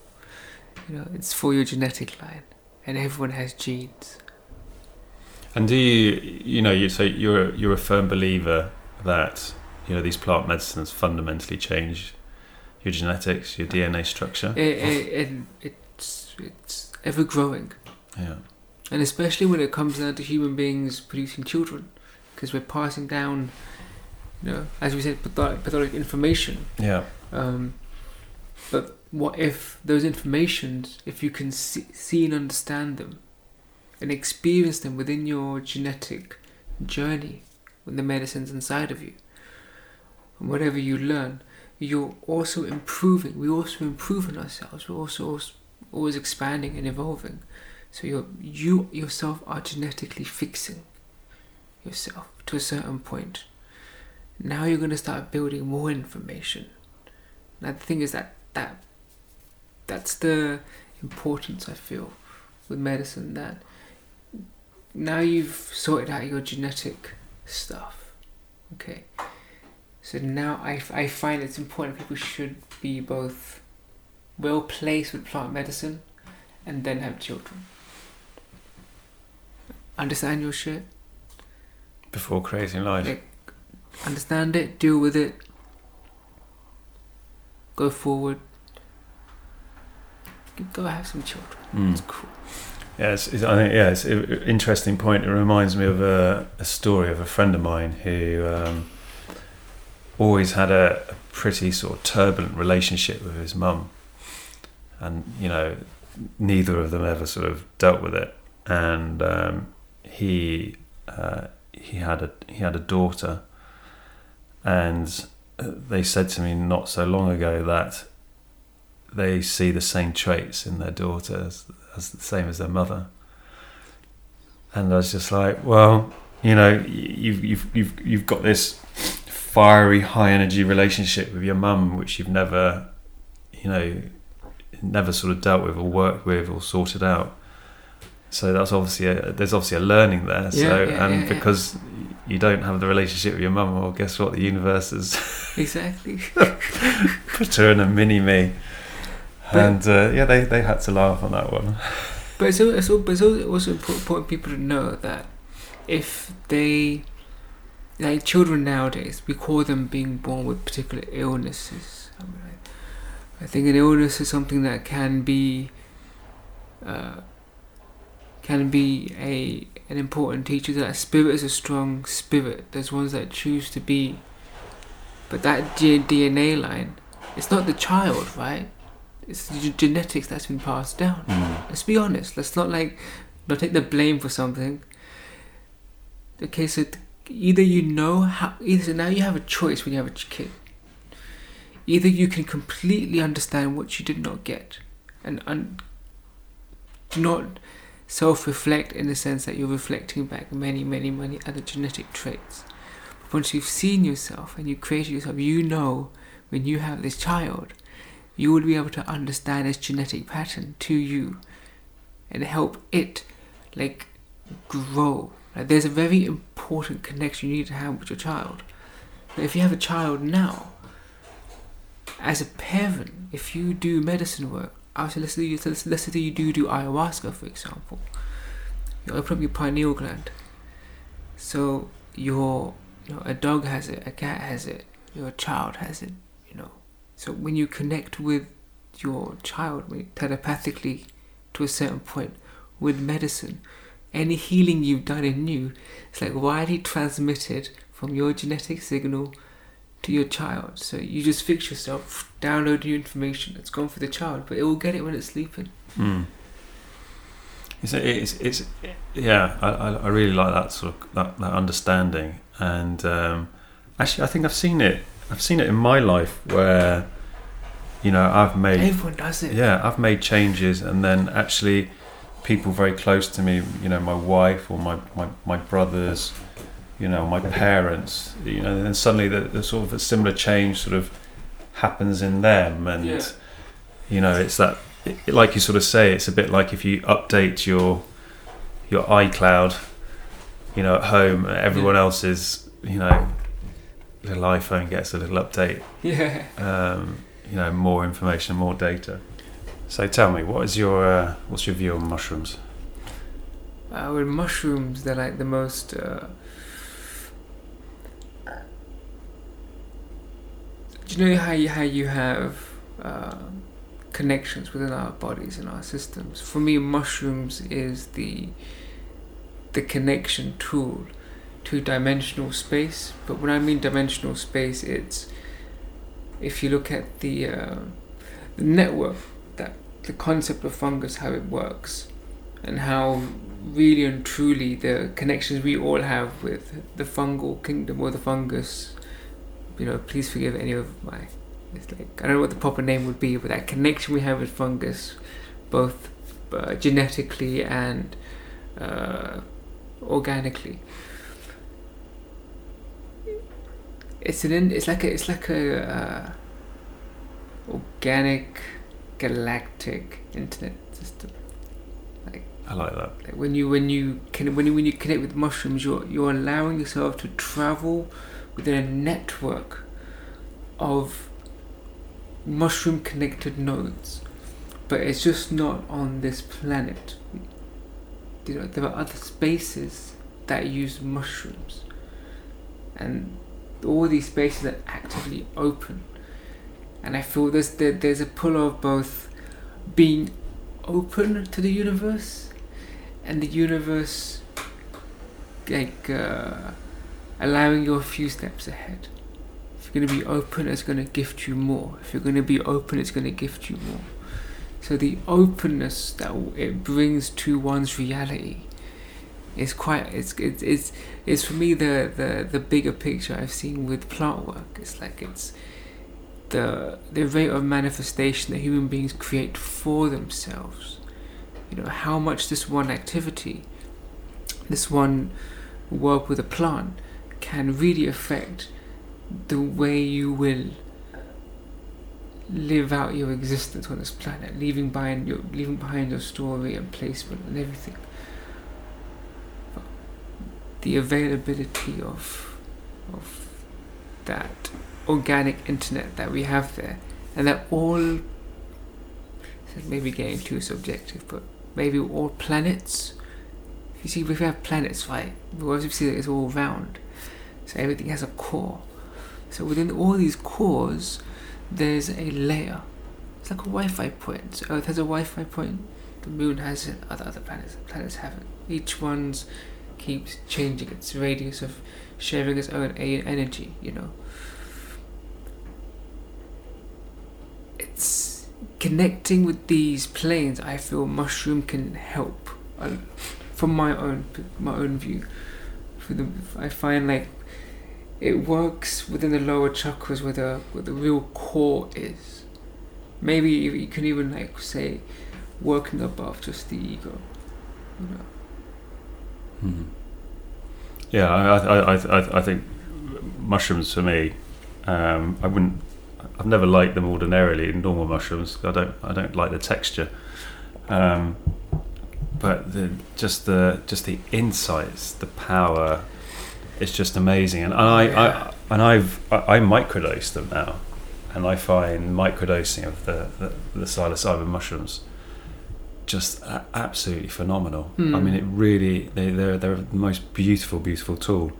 You know, it's for your genetic line, and everyone has genes. And do you, you know, you so you're you're a firm believer that you know these plant medicines fundamentally change your genetics, your DNA structure. It, it, and it's it's ever growing, Yeah, and especially when it comes down to human beings producing children, because we're passing down, you know, as we said, pathologic, information. yeah, Um, but what if those informations, if you can see, see and understand them, and experience them within your genetic journey, with the medicines inside of you, and whatever you learn, you're also improving. We're also improving ourselves. We're also always expanding and evolving. So you you yourself are genetically fixing yourself to a certain point. Now you're going to start building more information. Now the thing is that that that's the importance I feel with medicine that now you've sorted out your genetic stuff. Okay. So now I, I find it's important people should be both well placed with plant medicine and then have children. Understand your shit, before creating life. Like- understand it, deal with it, go forward, go have some children. Mm. It's cool. Yeah, it's, it's, I think yeah, it's an interesting point. It reminds me of a, a story of a friend of mine who um, always had a, a pretty sort of turbulent relationship with his mum, and you know, neither of them ever sort of dealt with it. And um, he uh, he had a he had a daughter, and they said to me not so long ago that they see the same traits in their daughter as, as the same as their mother. And I was just like, well, you know, you've you've you've you've got this fiery, high energy relationship with your mum, which you've never, you know, never sort of dealt with or worked with or sorted out. So that's obviously a, there's obviously a learning there. so Yeah, yeah, and yeah, because you don't have the relationship with your mum, well, guess what? The universe is Exactly. put her in a mini me. But- And uh, yeah, they, they had to laugh on that one. But it's, al- it's, but it's also impor- important people to know that if they, like children nowadays, we call them being born with particular illnesses. I, mean, I, I think an illness is something that can be, uh, can be a an important teacher. That a spirit is a strong spirit. There's ones that choose to be, but that DNA line, it's not the child, right? It's genetics that's been passed down. Mm. Let's be honest. Let's not like not take the blame for something. Okay, so either you know how either so now you have a choice when you have a kid either you can completely understand what you did not get and un- do not self-reflect in the sense that you're reflecting back many many many other genetic traits but once you've seen yourself and you created yourself you know when you have this child you will be able to understand its genetic pattern to you and help it like grow like there's a very important connection you need to have with your child. But if you have a child now, as a parent, if you do medicine work, let's say you, let's, let's you do do ayahuasca, for example, you open up your pineal gland. So your, you know, a dog has it, a cat has it, your child has it, you know. So when you connect with your child telepathically to a certain point with medicine, any healing you've done in you it's like widely transmitted from your genetic signal to your child. So you just fix yourself, download new information that's gone for the child, but it will get it when it's sleeping. Mm. It's, it's, it's, yeah, I, I really like that sort of that, that understanding, and um, actually, I think I've seen it. I've seen it in my life where, you know, I've made everyone does it. Yeah, I've made changes, and then actually, people very close to me, you know, my wife or my, my, my brothers, you know, my parents, you know, and then suddenly the, the sort of a similar change sort of happens in them. And, yeah. you know, it's that, it, like you sort of say, it's a bit like if you update your, your iCloud, you know, at home, everyone yeah. else's, you know, little iPhone gets a little update. Yeah. Um, you know, more information, more data. So tell me, what is your uh, what's your view on mushrooms? Uh, with mushrooms, they're like the most. Uh, do you know how you, how you have uh, connections within our bodies and our systems? For me, mushrooms is the the connection tool to dimensional space. But when I mean dimensional space, it's if you look at the, uh, the network that the concept of fungus, how it works, and how really and truly the connections we all have with the fungal kingdom or the fungus. You know, please forgive any of my. It's like I don't know what the proper name would be, but that connection we have with fungus, both uh, genetically and uh, organically. It's an it's like a it's like a uh, organic galactic internet system. Like I like that. Like when you when you can when you when you connect with mushrooms, you're you're allowing yourself to travel within a network of mushroom connected nodes. But it's just not on this planet. You know, there are other spaces that use mushrooms. And all these spaces are actively open and I feel there's there, there's a pull of both being open to the universe and the universe like uh, allowing you a few steps ahead. If you're going to be open, it's going to gift you more. If you're going to be open, it's going to gift you more. So the openness that it brings to one's reality is quite it's it's it's, it's for me the, the the bigger picture I've seen with plant work. It's like it's the the rate of manifestation that human beings create for themselves. You know, how much this one activity, this one work with a plant can really affect the way you will live out your existence on this planet, leaving behind your leaving behind your story and placement and everything. But the availability of of that organic internet that we have there, and that all maybe getting too subjective, but maybe all planets. You see, if we have planets, right? We obviously see that it's all round, so everything has a core. So within all these cores, there's a layer. It's like a Wi-Fi point. So Earth has a Wi-Fi point. The Moon has it. Other other planets, planets have it. Each one's keeps changing its radius of sharing its own energy. You know. it's connecting with these planes. I feel mushroom can help, uh, from my own my own view, for the I find like it works within the lower chakras where the where the real core is. Maybe you can even like say working above just the ego. You know. Mhm. Yeah, I, I, I, I, I think mushrooms for me, um, I wouldn't. I've never liked them ordinarily. Normal mushrooms, I don't. I don't like the texture. Um, but the just the just the insights, the power, it's just amazing. And I, I and I've I, I microdose them now, and I find microdosing of the the, the psilocybin mushrooms just a- absolutely phenomenal. I Hmm. mean, it really they they're they're the most beautiful, beautiful tool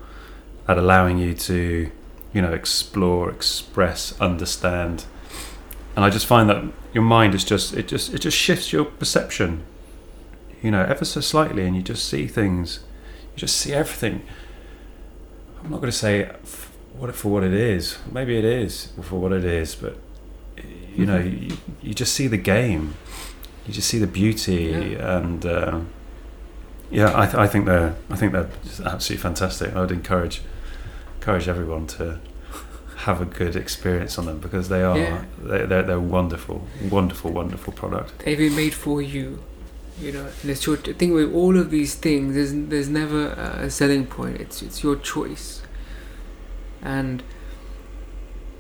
at allowing you to, you know, explore, express, understand. And I just find that your mind is just it just it just shifts your perception, you know, ever so slightly, and you just see things, you just see everything. I'm not going to say what for what it is. Maybe it is for what it is, but you know, you, you just see the game. You just see the beauty, and uh, yeah, I, th- I think they're I think they're just absolutely fantastic. I would encourage encourage everyone to have a good experience on them because they are Yeah. they, they're they're wonderful, wonderful, wonderful product. They've been made for you. You know, and it's your. I think with all of these things, there's there's never a selling point. It's it's your choice. And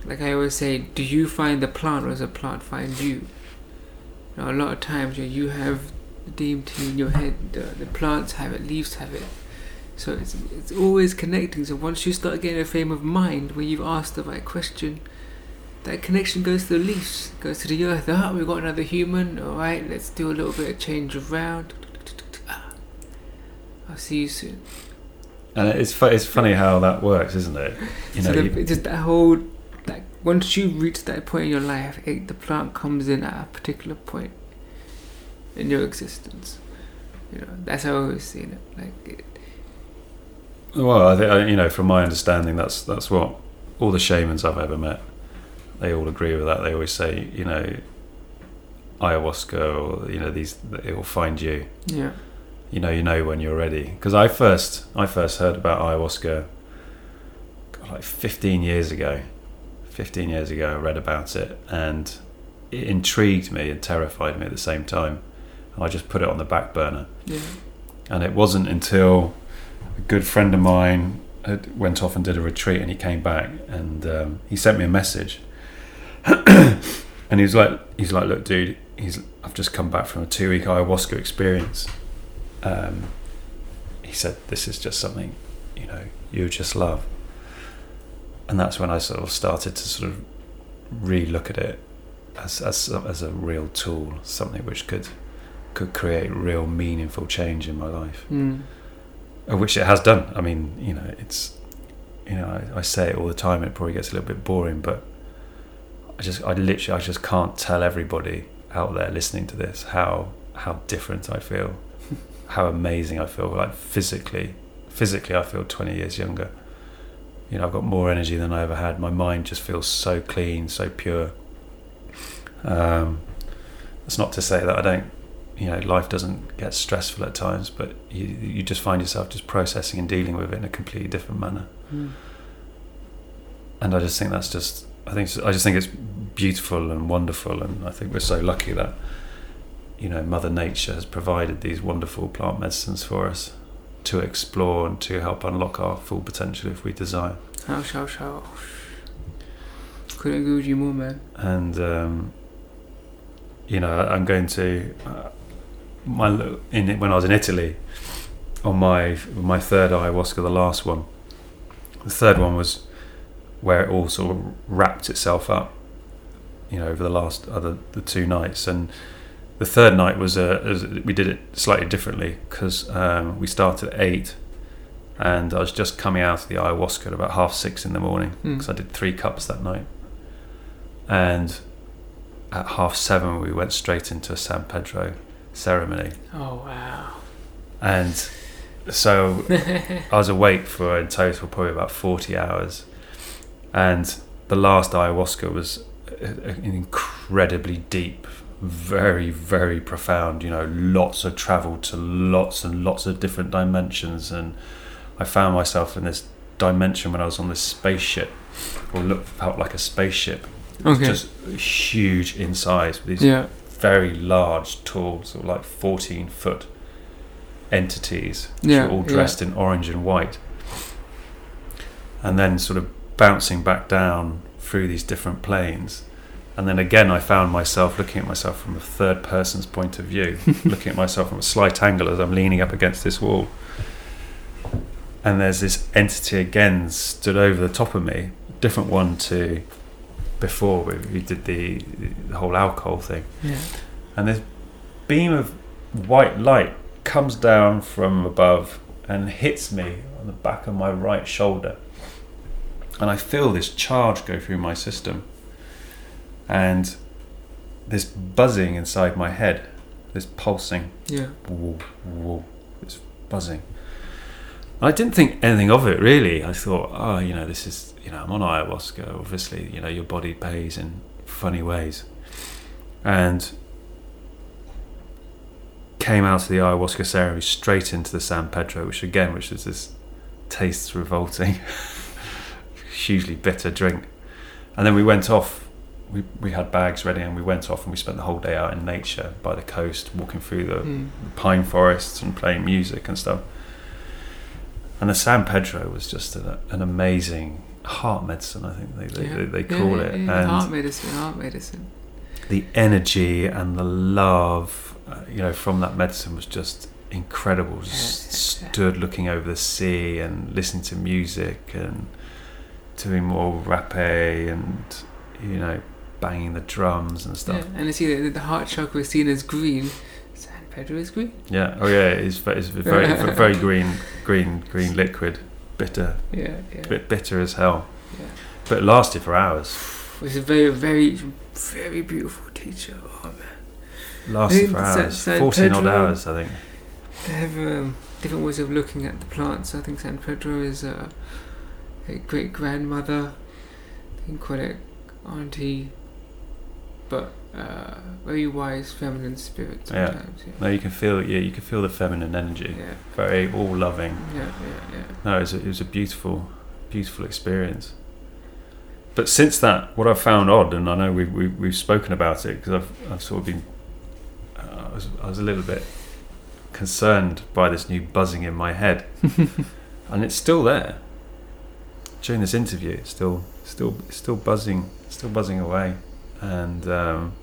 like I always say, do you find the plant or does the plant find you? You know, a lot of times you, you have the DMT in your head, the, the plants have it, leaves have it. So it's it's always connecting. So once you start getting a frame of mind where you've asked the right question, that connection goes to the leaves, goes to the earth. Ah, we've got another human. All right, let's do a little bit of change around. I'll see you soon. And it's fu- it's funny how that works, isn't it? You know, so the, you- it's just that whole, that once you reach that point in your life, it, the plant comes in at a particular point in your existence. You know, that's how I always seen it. Like, it, Well, I think you know, from my understanding, that's that's what all the shamans I've ever met, they all agree with that. They always say, you know, ayahuasca or you know these, it will find you. yeah, You know, you know when you're ready. Because I first I first heard about ayahuasca, God, like 15 years ago. 15 years ago, I read about it, and it intrigued me and terrified me at the same time. And I just put it on the back burner. yeah, And it wasn't until a good friend of mine had, went off and did a retreat and he came back and um, he sent me a message. And he was like, he's like, look, dude, he's, I've just come back from a two week ayahuasca experience. Um, he said, this is just something, you know, you just love. And that's when I sort of started to sort of re-look at it as, as, as a real tool, something which could could create real meaningful change in my life, mm, uh, which it has done. I mean, you know, it's, you know, I, I say it all the time. It probably gets a little bit boring, but I just, I literally, I just can't tell everybody out there listening to this how how different I feel, how amazing I feel. Like physically, physically, I feel twenty years younger. You know, I've got more energy than I ever had. My mind just feels so clean, so pure. Um, that's not to say that I don't you know life doesn't get stressful at times but you you just find yourself just processing and dealing with it in a completely different manner mm. and I just think that's just I think I just think it's beautiful and wonderful and I think we're so lucky that you know mother nature has provided these wonderful plant medicines for us to explore and to help unlock our full potential if we desire How, how, how. Couldn't agree with you more, man. and um, you know I'm going to uh, my in when I was in Italy on my my third ayahuasca, the last one. The third one was where it all sort of wrapped itself up, you know, over the last other the two nights, and the third night was a was- we did it slightly differently because um, we started at eight. And I was just coming out of the ayahuasca at about half six in the morning Mm. because I did three cups that night. And at half seven, we went straight into a San Pedro ceremony. Oh, wow. And so I was awake for in total probably about 40 hours. And the last ayahuasca was uh, incredibly deep, very, very profound. You know, lots of travel to lots and lots of different dimensions and I found myself in this dimension when I was on this spaceship, or looked felt like a spaceship, Okay. just huge in size. With these yeah. very large, tall, sort of like 14 foot entities, which Yeah, were all yeah. dressed in orange and white. And then sort of bouncing back down through these different planes. And then again, I found myself looking at myself from a third person's point of view, looking at myself from a slight angle as I'm leaning up against this wall. And there's this entity again stood over the top of me, different one to before we did the, the whole alcohol thing Yeah. and this beam of white light comes down from above and hits me on the back of my right shoulder and i feel this charge go through my system and this buzzing inside my head this pulsing Yeah. woo, woo, this buzzing I didn't think anything of it really. I thought, oh, you know, this is, you know, I'm on ayahuasca. Obviously, you know, your body pays in funny ways, and came out of the ayahuasca ceremony straight into the San Pedro, which again, which is this tastes revolting, hugely bitter drink, and then we went off. We, we had bags ready and we went off and we spent the whole day out in nature by the coast, walking through the Mm. pine forests and playing music and stuff. And the San Pedro was just an, an amazing heart medicine, I think they, they, Yeah. they, they call yeah, it. yeah. Heart medicine, heart medicine. the energy and the love, uh, you know, from that medicine was just incredible. Just stood looking over the sea and listening to music and doing more rapé and, you know, banging the drums and stuff. Yeah. And you see the, the heart chakra is seen as green. San Pedro is green. Yeah. Oh yeah. It's, it's very very green green green liquid, bitter, Yeah, yeah. bit bitter as hell. Yeah. But it lasted for hours. It's a very, very, very beautiful teacher. Oh man. Lasted for hours. San Fourteen odd hours, I think. They have um, different ways of looking at the plants. I think San Pedro is uh, great grandmother. You can call it auntie, but uh, very wise feminine spirit Yeah. sometimes. Yeah. No, you can feel yeah, you can feel the feminine energy. Yeah. Very all loving. Yeah. Yeah. Yeah. No, it was, a, it was a beautiful, beautiful experience. But since that, what I've found odd, and I know we've, we've, we've spoken about it because I've, I've sort of been, uh, I, was, I was a little bit concerned by this new buzzing in my head, and it's still there. During this interview, it's still, still, still buzzing, still buzzing away, and um,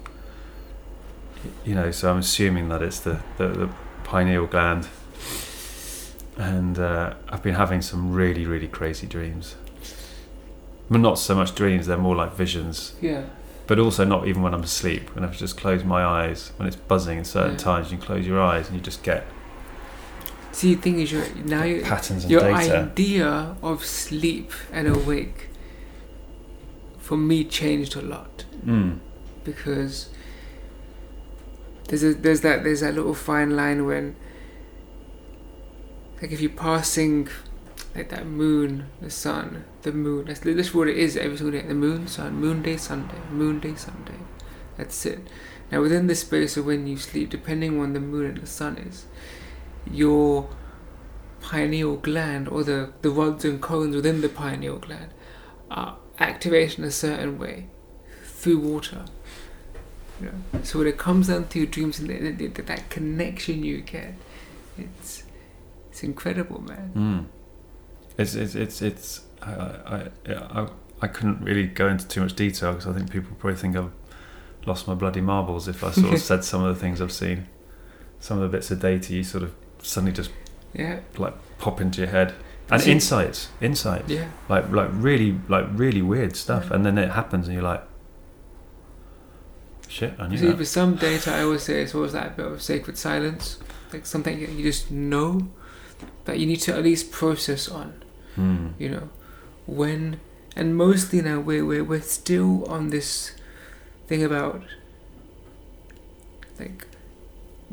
you know, so I'm assuming that it's the, the, the pineal gland and uh, I've been having some really, really crazy dreams. Well, not so much dreams; they're more like visions. Yeah. But also not even when I'm asleep. When I've just closed my eyes, when it's buzzing in certain Yeah. times, you can close your eyes and you just get See, the thing is, now you patterns and your data. idea of sleep and awake, for me, changed a lot. Mm. because there's a, there's that there's that little fine line when like if you're passing like that moon, the sun, the moon. That's literally what it is every single day. The moon, sun, moon day, Sunday, moon day, Sunday. That's it. Now within the space of when you sleep, depending on the moon and the sun is, your pineal gland or the, the rods and cones within the pineal gland are activated in a certain way through water. You know? So when it comes down to your dreams and the, the, the, that connection you get, it's it's incredible, man. Mm. It's it's it's it's I I, I I couldn't really go into too much detail because I think people probably think I've lost my bloody marbles if I sort of said some of the things I've seen. Some of the bits of data you sort of suddenly just Yeah, like pop into your head and See- insights, insights. yeah, like like really like really weird stuff Yeah. and then it happens and you're like shit i knew You see, that for some data, I always say it's always that bit of sacred silence, like something you just know, that you need to at least process on. Hmm. You know, when and mostly now we're we're we're still on this thing about like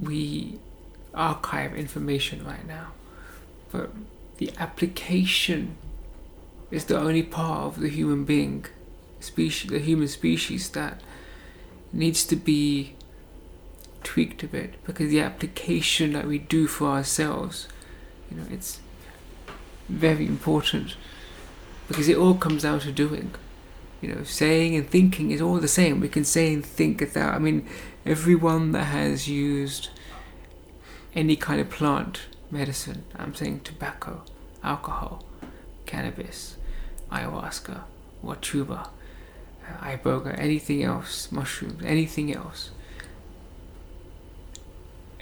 we archive information right now, but the application is the only part of the human being species, the human species that needs to be tweaked a bit because the application that we do for ourselves, you know, it's very important because it all comes down to doing. You know, saying and thinking is all the same. We can say and think without. I mean, everyone that has used any kind of plant medicine, I'm saying tobacco, alcohol, cannabis, ayahuasca, watuba, uh, iboga, anything else, mushrooms, anything else.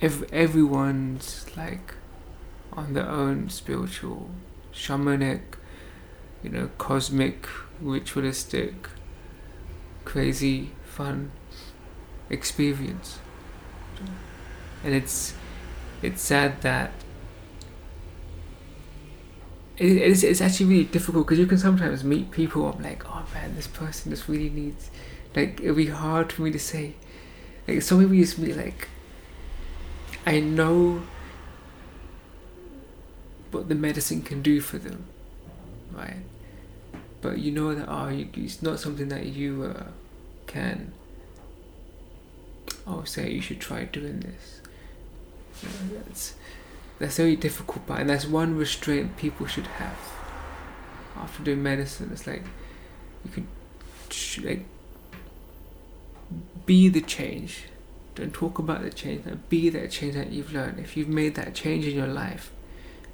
Ev- everyone's like on their own spiritual, shamanic, you know, cosmic, ritualistic, crazy, fun experience. And it's it's sad that it, it's, it's actually really difficult because you can sometimes meet people. I'm like, oh man, this person just really needs. Like, it'll be hard for me to say. Like, some people used to be like, I know what the medicine can do for them, right? But you know that oh, it's not something that you uh, can. Oh, say you should try doing this. That's that's very difficult part, and that's one restraint people should have after doing medicine. It's like you could like be the change. Don't talk about the change. But be that change that you've learned. If you've made that change in your life,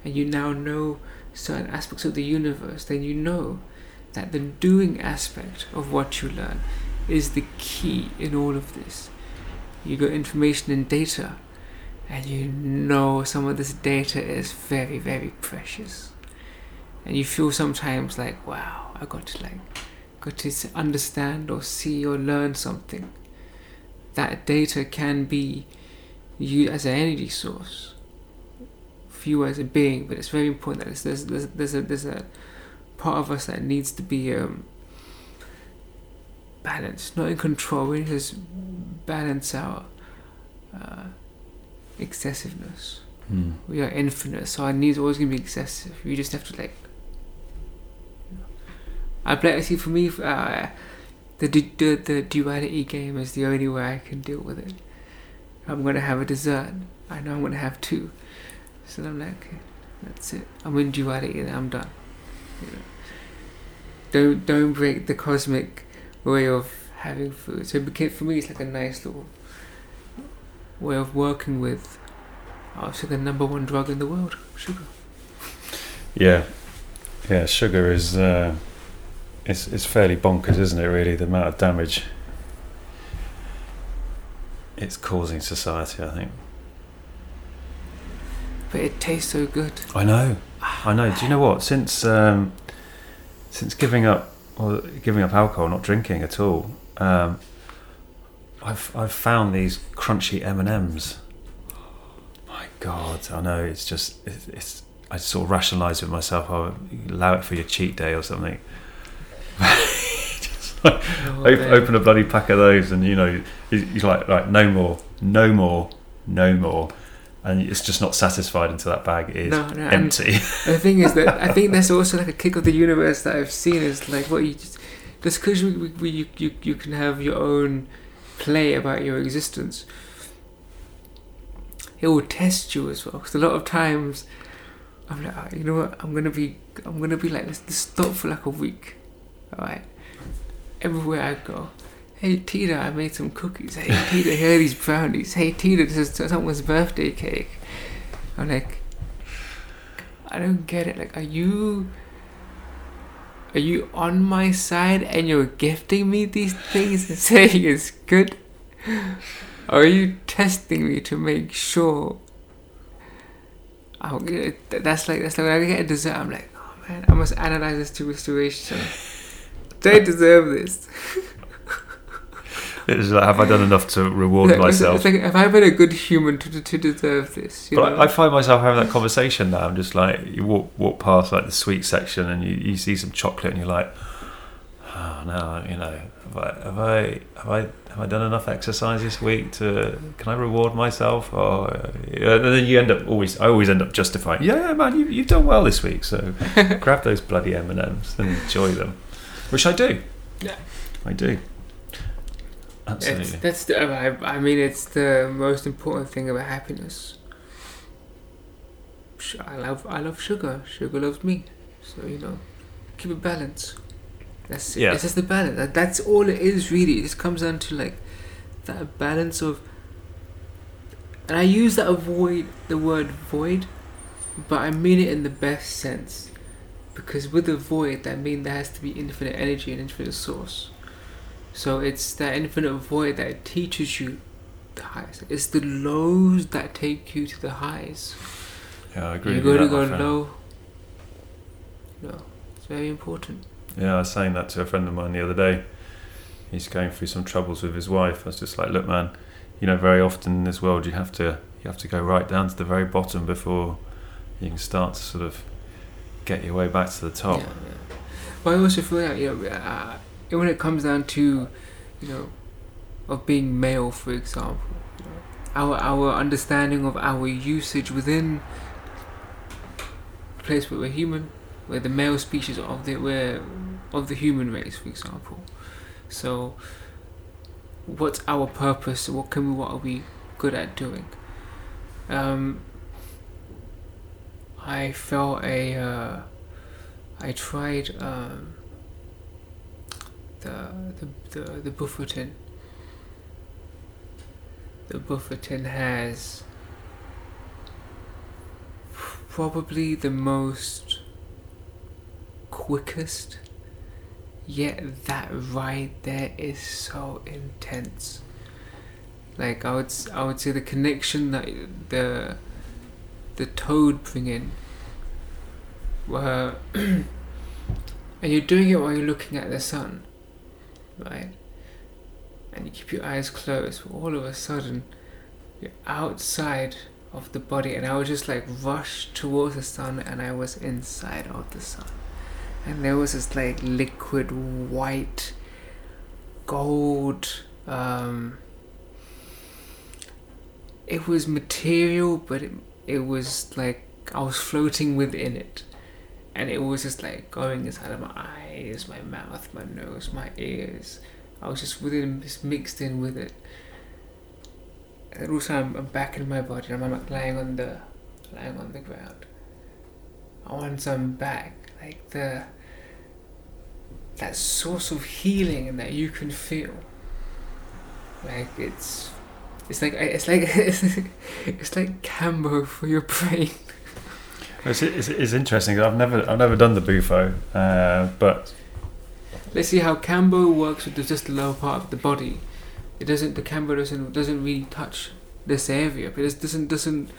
and you now know certain aspects of the universe, then you know that the doing aspect of what you learn is the key in all of this. You got information and data, and you know some of this data is very, very precious. And you feel sometimes like, wow, I got to like, got to understand or see or learn something. That data can be used as an energy source for you as a being, but it's very important that there's there's there's a there's a part of us that needs to be um, balanced, not in control. We need to balance our uh, excessiveness. Hmm. We are infinite, so our needs are always gonna be excessive. We just have to like. I play. See, for me, uh, the, the the duality game is the only way I can deal with it. I'm gonna have a dessert. I know I'm gonna have two, so I'm like, okay, that's it. I'm in duality and I'm done. You know? Don't don't break the cosmic way of having food. So it became, for me, it's like a nice little way of working with. Obviously, the number one drug in the world, sugar. Yeah, yeah. Sugar is uh, it's it's fairly bonkers, isn't it? Really, the amount of damage it's causing society. I think. But it tastes so good. I know. I know. Do you know what? Since um, since giving up or giving up alcohol, not drinking at all, um, I've I've found these crunchy M and M's. My God, I know. It's just it's. it's I sort of rationalise with myself. I'll allow it for your cheat day or something. Just like, Oh, open, open a bloody pack of those, and you know, he's like, right, no more, no more, no more, and it's just not satisfied until that bag is No, no, empty. The thing is that I think that's also like a kick of the universe that I've seen is like what you just just because we, we, we, you, you you can have your own play about your existence. It will test you as well. Because a lot of times, I'm like, "Ah, you know what? I'm gonna be, I'm gonna be like, let's just stop for like a week, all right? Everywhere I go, hey Tita, I made some cookies. Hey Tita, here are these brownies. Hey Tita, this is someone's birthday cake. I'm like, I don't get it. Like, are you, are you on my side and you're gifting me these things and saying it's good? Or are you testing me to make sure? I'm, that's like that's like when I get a dessert. I'm like, oh man, I must analyze this to. Do I deserve this? It's like, have I done enough to reward Like, myself? Like, have I been a good human to, to deserve this? You But know? I, I find myself having that conversation now. I'm just like, you walk walk past like the sweet section, and you, you see some chocolate, and you're like, oh no, you know, have I have I have I have I done enough exercise this week to can I reward myself? Or uh, and then you end up always I always end up justifying, yeah, man, you you've done well this week, so grab those bloody M and M's and enjoy them, which I do. Yeah. I do. It's, Absolutely. that's the, I, I mean, it's the most important thing about happiness. I love I love sugar. Sugar loves me. So you know, keep a balance. That's Yeah. It's just the balance. That- That's all it is really. It just comes down to like that balance of. And I use that avoid the word void, but I mean it in the best sense, because with the void that means there has to be infinite energy and infinite source. So it's that infinite void that teaches you the highs. It's the lows that take you to the highs. Yeah, I agree. You got to go that, my friend. low. No, it's very important. Yeah, I was saying that to a friend of mine the other day. He's going through some troubles with his wife. I was just like, look, man, you know, very often in this world, you have to you have to go right down to the very bottom before you can start to sort of get your way back to the top. Yeah, yeah. But I also feel that you know, uh, when it comes down to, you know, of being male, for example, our our understanding of our usage within the place where we're human, we're the male species of the we're of the human race, for example. So, what's our purpose? What can we? What are we good at doing? Um, I felt a. Uh, I tried um, the the the the Bufferton. The Bufferton has probably the most quickest, yet that ride there is so intense. Like I would I would say the connection that the the toad bring in where and you're doing it while you're looking at the sun, right? And you keep your eyes closed, all of a sudden you're outside of the body, and I was just like rushed towards the sun, and I was inside of the sun, and there was this like liquid white gold. Um, it was material, but it it was like I was floating within it and it was just like going inside of my eyes, my mouth, my nose, my ears. I was just within, just mixed in with it. And also, I'm, I'm back in my body. I'm like lying on the, lying on the ground. And once I'm back, like the, that source of healing that you can feel. Like it's, it's like it's like it's like kambo for your brain. It's, it's, it's interesting. I've never I've never done the bufo, uh, but Let's see how kambo works with just the lower part of the body. It doesn't. The kambo doesn't doesn't really touch this area, but it doesn't doesn't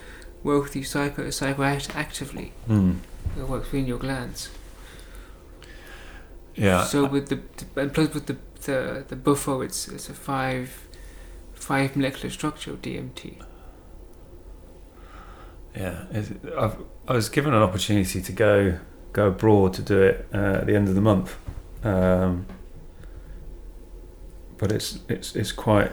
work with you psycho psychoactively. hmm, It works within your glands. yeah. So with the and plus with the the the bufo, it's it's a five five molecular structure of DMT. Yeah, I've, I was given an opportunity to go go abroad to do it uh, at the end of the month, um, but it's it's it's quite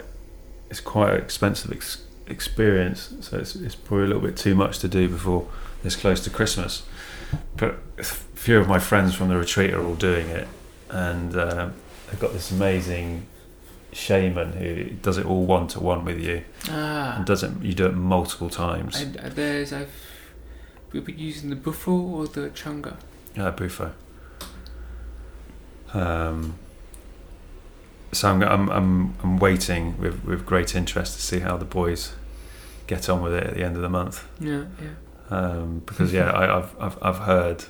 it's quite an expensive ex- experience. So it's it's probably a little bit too much to do before this close to Christmas. But a few of my friends from the retreat are all doing it, and um, they've got this amazing shaman who does it all one to one with you Ah, and does it. You do it multiple times. uh, there's I've we've been using the bufo or the chunga. Yeah, Bufo. Um, so I'm, I'm I'm I'm waiting with with great interest to see how the boys get on with it at the end of the month. Yeah, yeah. Um, because yeah, I, I've I've I've heard.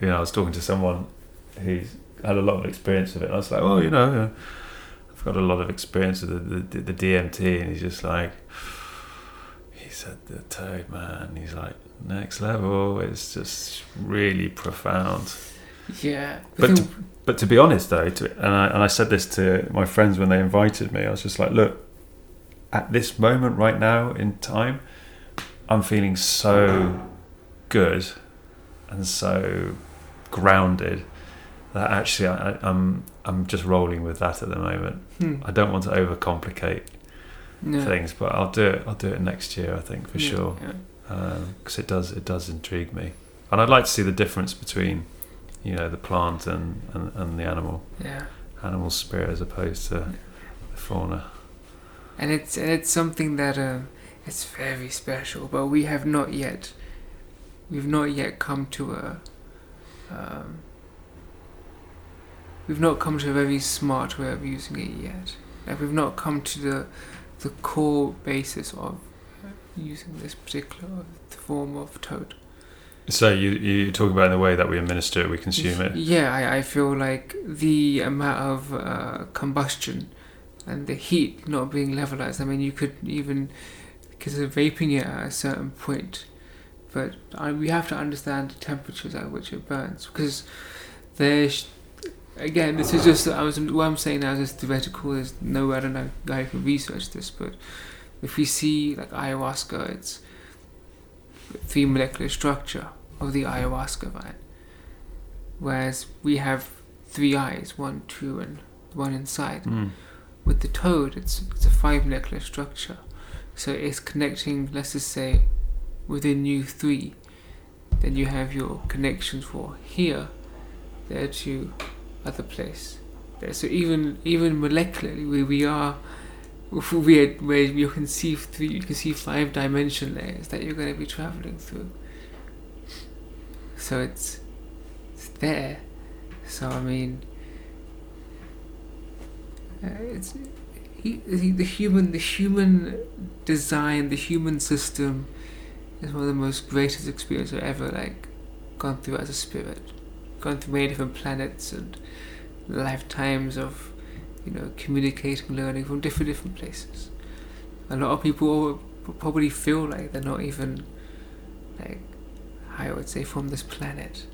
You know, I was talking to someone who's had a lot of experience with it. And I was like, well, you know, uh, I've got a lot of experience with the, the the DMT, and he's just like, he said the toad man. He's like next level. It's just really profound. Yeah, But thing- But to be honest, though, to, and I and I said this to my friends when they invited me, I was just like, look, at this moment right now in time, I'm feeling so good and so grounded that actually I, I- I'm I'm just rolling with that at the moment. hmm, I don't want to overcomplicate yeah, things, but I'll do it. I'll do it next year, I think for yeah, sure, yeah. Because it does it does intrigue me, and I'd like to see the difference between, you know, the plant and and, and the animal Yeah, animal spirit as opposed to the fauna. and it's and it's something that um, it's very special, but we have not yet we've not yet come to a um, we've not come to a very smart way of using it yet. Like we've not come to the the core basis of using this particular form of toad. So you you talk about in the way that we administer it, we consume it. Yeah, I, I feel like the amount of uh, combustion and the heat not being levelized. I mean, you could even because of vaping it at a certain point, but I, we have to understand the temperatures at which it burns because there's again this is just I was what I'm saying now is just theoretical. There's no I don't know guy who can research this, but if we see like ayahuasca, it's three molecular structure of the ayahuasca vine, whereas we have three eyes, one, two, and one inside. Mm. With the toad, it's it's a five molecular structure, so it's connecting. Let's just say within you three, then you have your connections for here, there to other place. There. So even even molecularly, we, we are we are, where you can see three, you can see five dimension layers that you're going to be traveling through. So it's it's there. So I mean, uh, it's he- the human the human design, the human system is one of the most greatest experiences I've ever like gone through as a spirit. Gone through many different planets and lifetimes of you know communicating, learning from different different places. A lot of people probably feel like they're not even like I would say from this planet.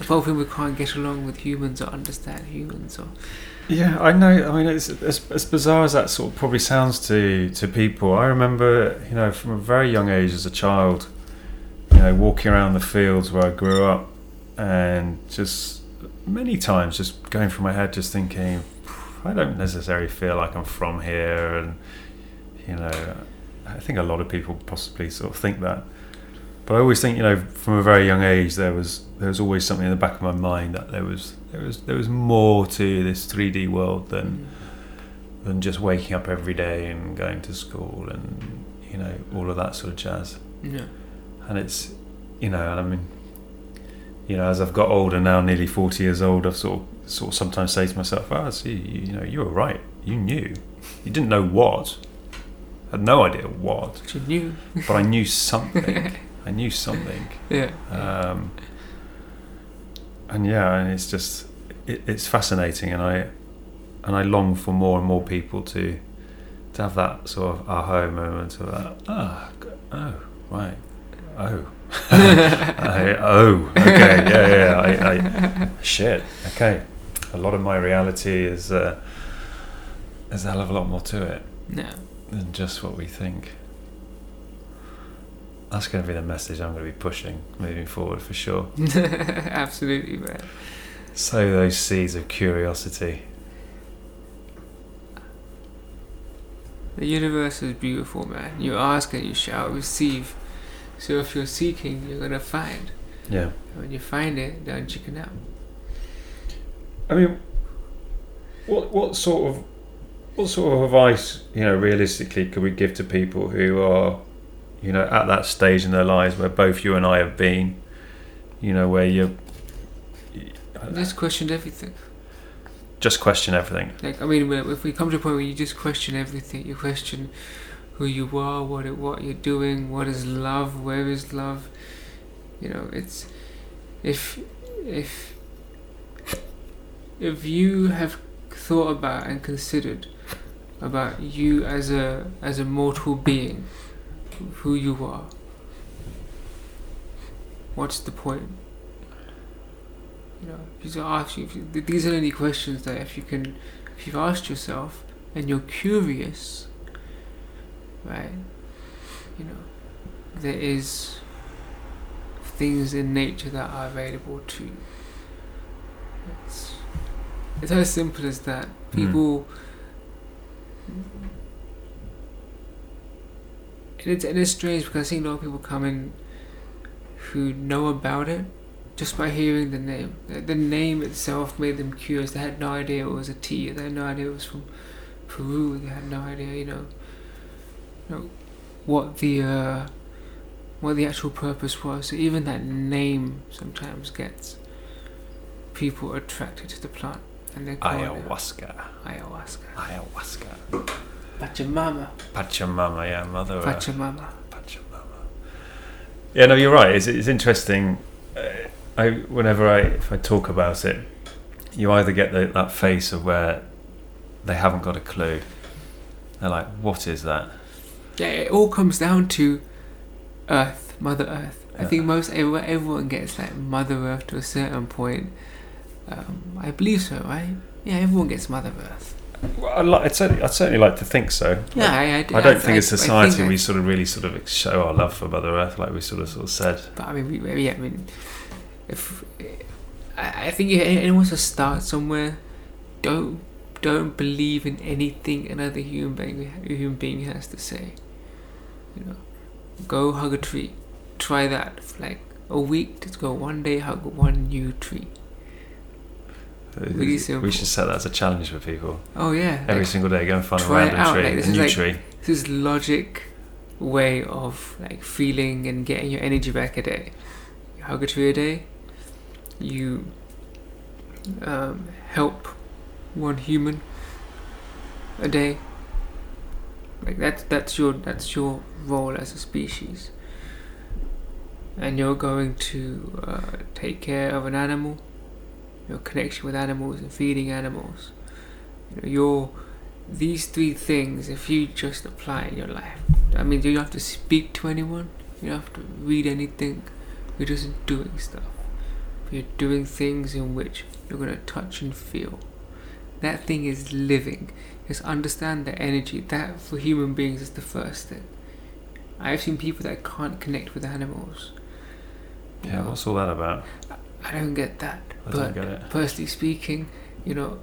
Apart from we can't get along with humans or understand humans or Yeah, I know. I mean, it's as, as bizarre as that sort of probably sounds to to people. I remember, you know, from a very young age as a child, you know, walking around the fields where I grew up, and just many times just going through my head, just thinking, I don't necessarily feel like I'm from here, and you know, I think a lot of people possibly sort of think that. But I always think, you know, from a very young age, there was there was always something in the back of my mind that there was there was there was more to this 3D world than than just waking up every day and going to school and you know all of that sort of jazz. yeah. And it's you know, and I mean, you know, as I've got older now, nearly 40 years old, I've sort of sort of sometimes say to myself, "Ah, see, you, you know, you were right. You knew. You didn't know what. I had no idea what, But you knew. but I knew something. I knew something." Yeah. um, and yeah, and it's just it, it's fascinating, and I and I long for more and more people to to have that sort of aha moment of that. Ah, g- oh, right, oh, I, oh, okay, yeah, yeah, I, I, shit, okay. A lot of my reality is uh, there's a hell of a lot more to it no. than just what we think. That's going to be the message I'm going to be pushing moving forward for sure. Absolutely, man. Sow those seeds of curiosity. The universe is beautiful, man. You ask and you shall receive. So if you're seeking, you're gonna find. Yeah. And when you find it, don't chicken out. I mean, what what sort of what sort of advice, you know, realistically, could we give to people who are, you know, at that stage in their lives where both you and I have been, you know, where you I just questioned everything. just question everything. Like I mean, if we come to a point where you just question everything, you question who you are, what it, what you're doing, what is love, where is love. You know, it's if if if you have thought about and considered about you as a as a mortal being, who you are. What's the point? You know, if you ask you, you, these are only questions that if you can, if you've asked yourself and you're curious, right? You know, there is things in nature that are available to you. It's, as simple as that. People. And it's, and it's strange because I see a lot of people come in who know about it just by hearing the name. The, the name itself made them curious. They had no idea it was a tea. They had no idea it was from Peru. They had no idea, you know, know what the uh, what the actual purpose was. So even that name sometimes gets people attracted to the plant, Ayahuasca. it ayahuasca. Ayahuasca. Pachamama. Pachamama, yeah, Mother Earth. Pachamama. Pachamama. Yeah, no, you're right. It's, it's interesting. Uh, I whenever I if I talk about it, you either get the, that face of where they haven't got a clue. They're like, "What is that?" Yeah, it all comes down to Earth, Mother Earth. I think most everyone, everyone gets like Mother Earth to a certain point. Um, I believe so, right? Yeah, everyone gets Mother Earth. Well, I'd, li- I'd, certainly, I'd certainly like to think so. Yeah, I, I, I don't think as I society think I- we sort of really sort of show our love for Mother Earth like we sort of sort of said. But I mean, we, yeah, I mean, if I, I think if anyone wants to start somewhere, don't don't believe in anything another human being human being has to say. You know, go hug a tree, try that for like a week. Just go one day, hug one new tree. Simple. We should set that as a challenge for people. Oh yeah, Every like, single day, go and find a random out, tree, like, this a is new like- tree. this is logic way of like feeling and getting your energy back a day. You hug a tree a day. You um, help one human a day. Like that's that's your that's your role as a species. And you're going to uh, take care of an animal. Your connection with animals and feeding animals. You know, your these three things, if you just apply in your life, I mean, you don't have to speak to anyone, you don't have to read anything, you're just doing stuff. You're doing things in which you're going to touch and feel. That thing is living. Just understand the energy. That for human beings is the first thing. I've seen people that can't connect with animals. Yeah, know, what's all that about? I don't get that. I but don't get it. personally speaking, you know,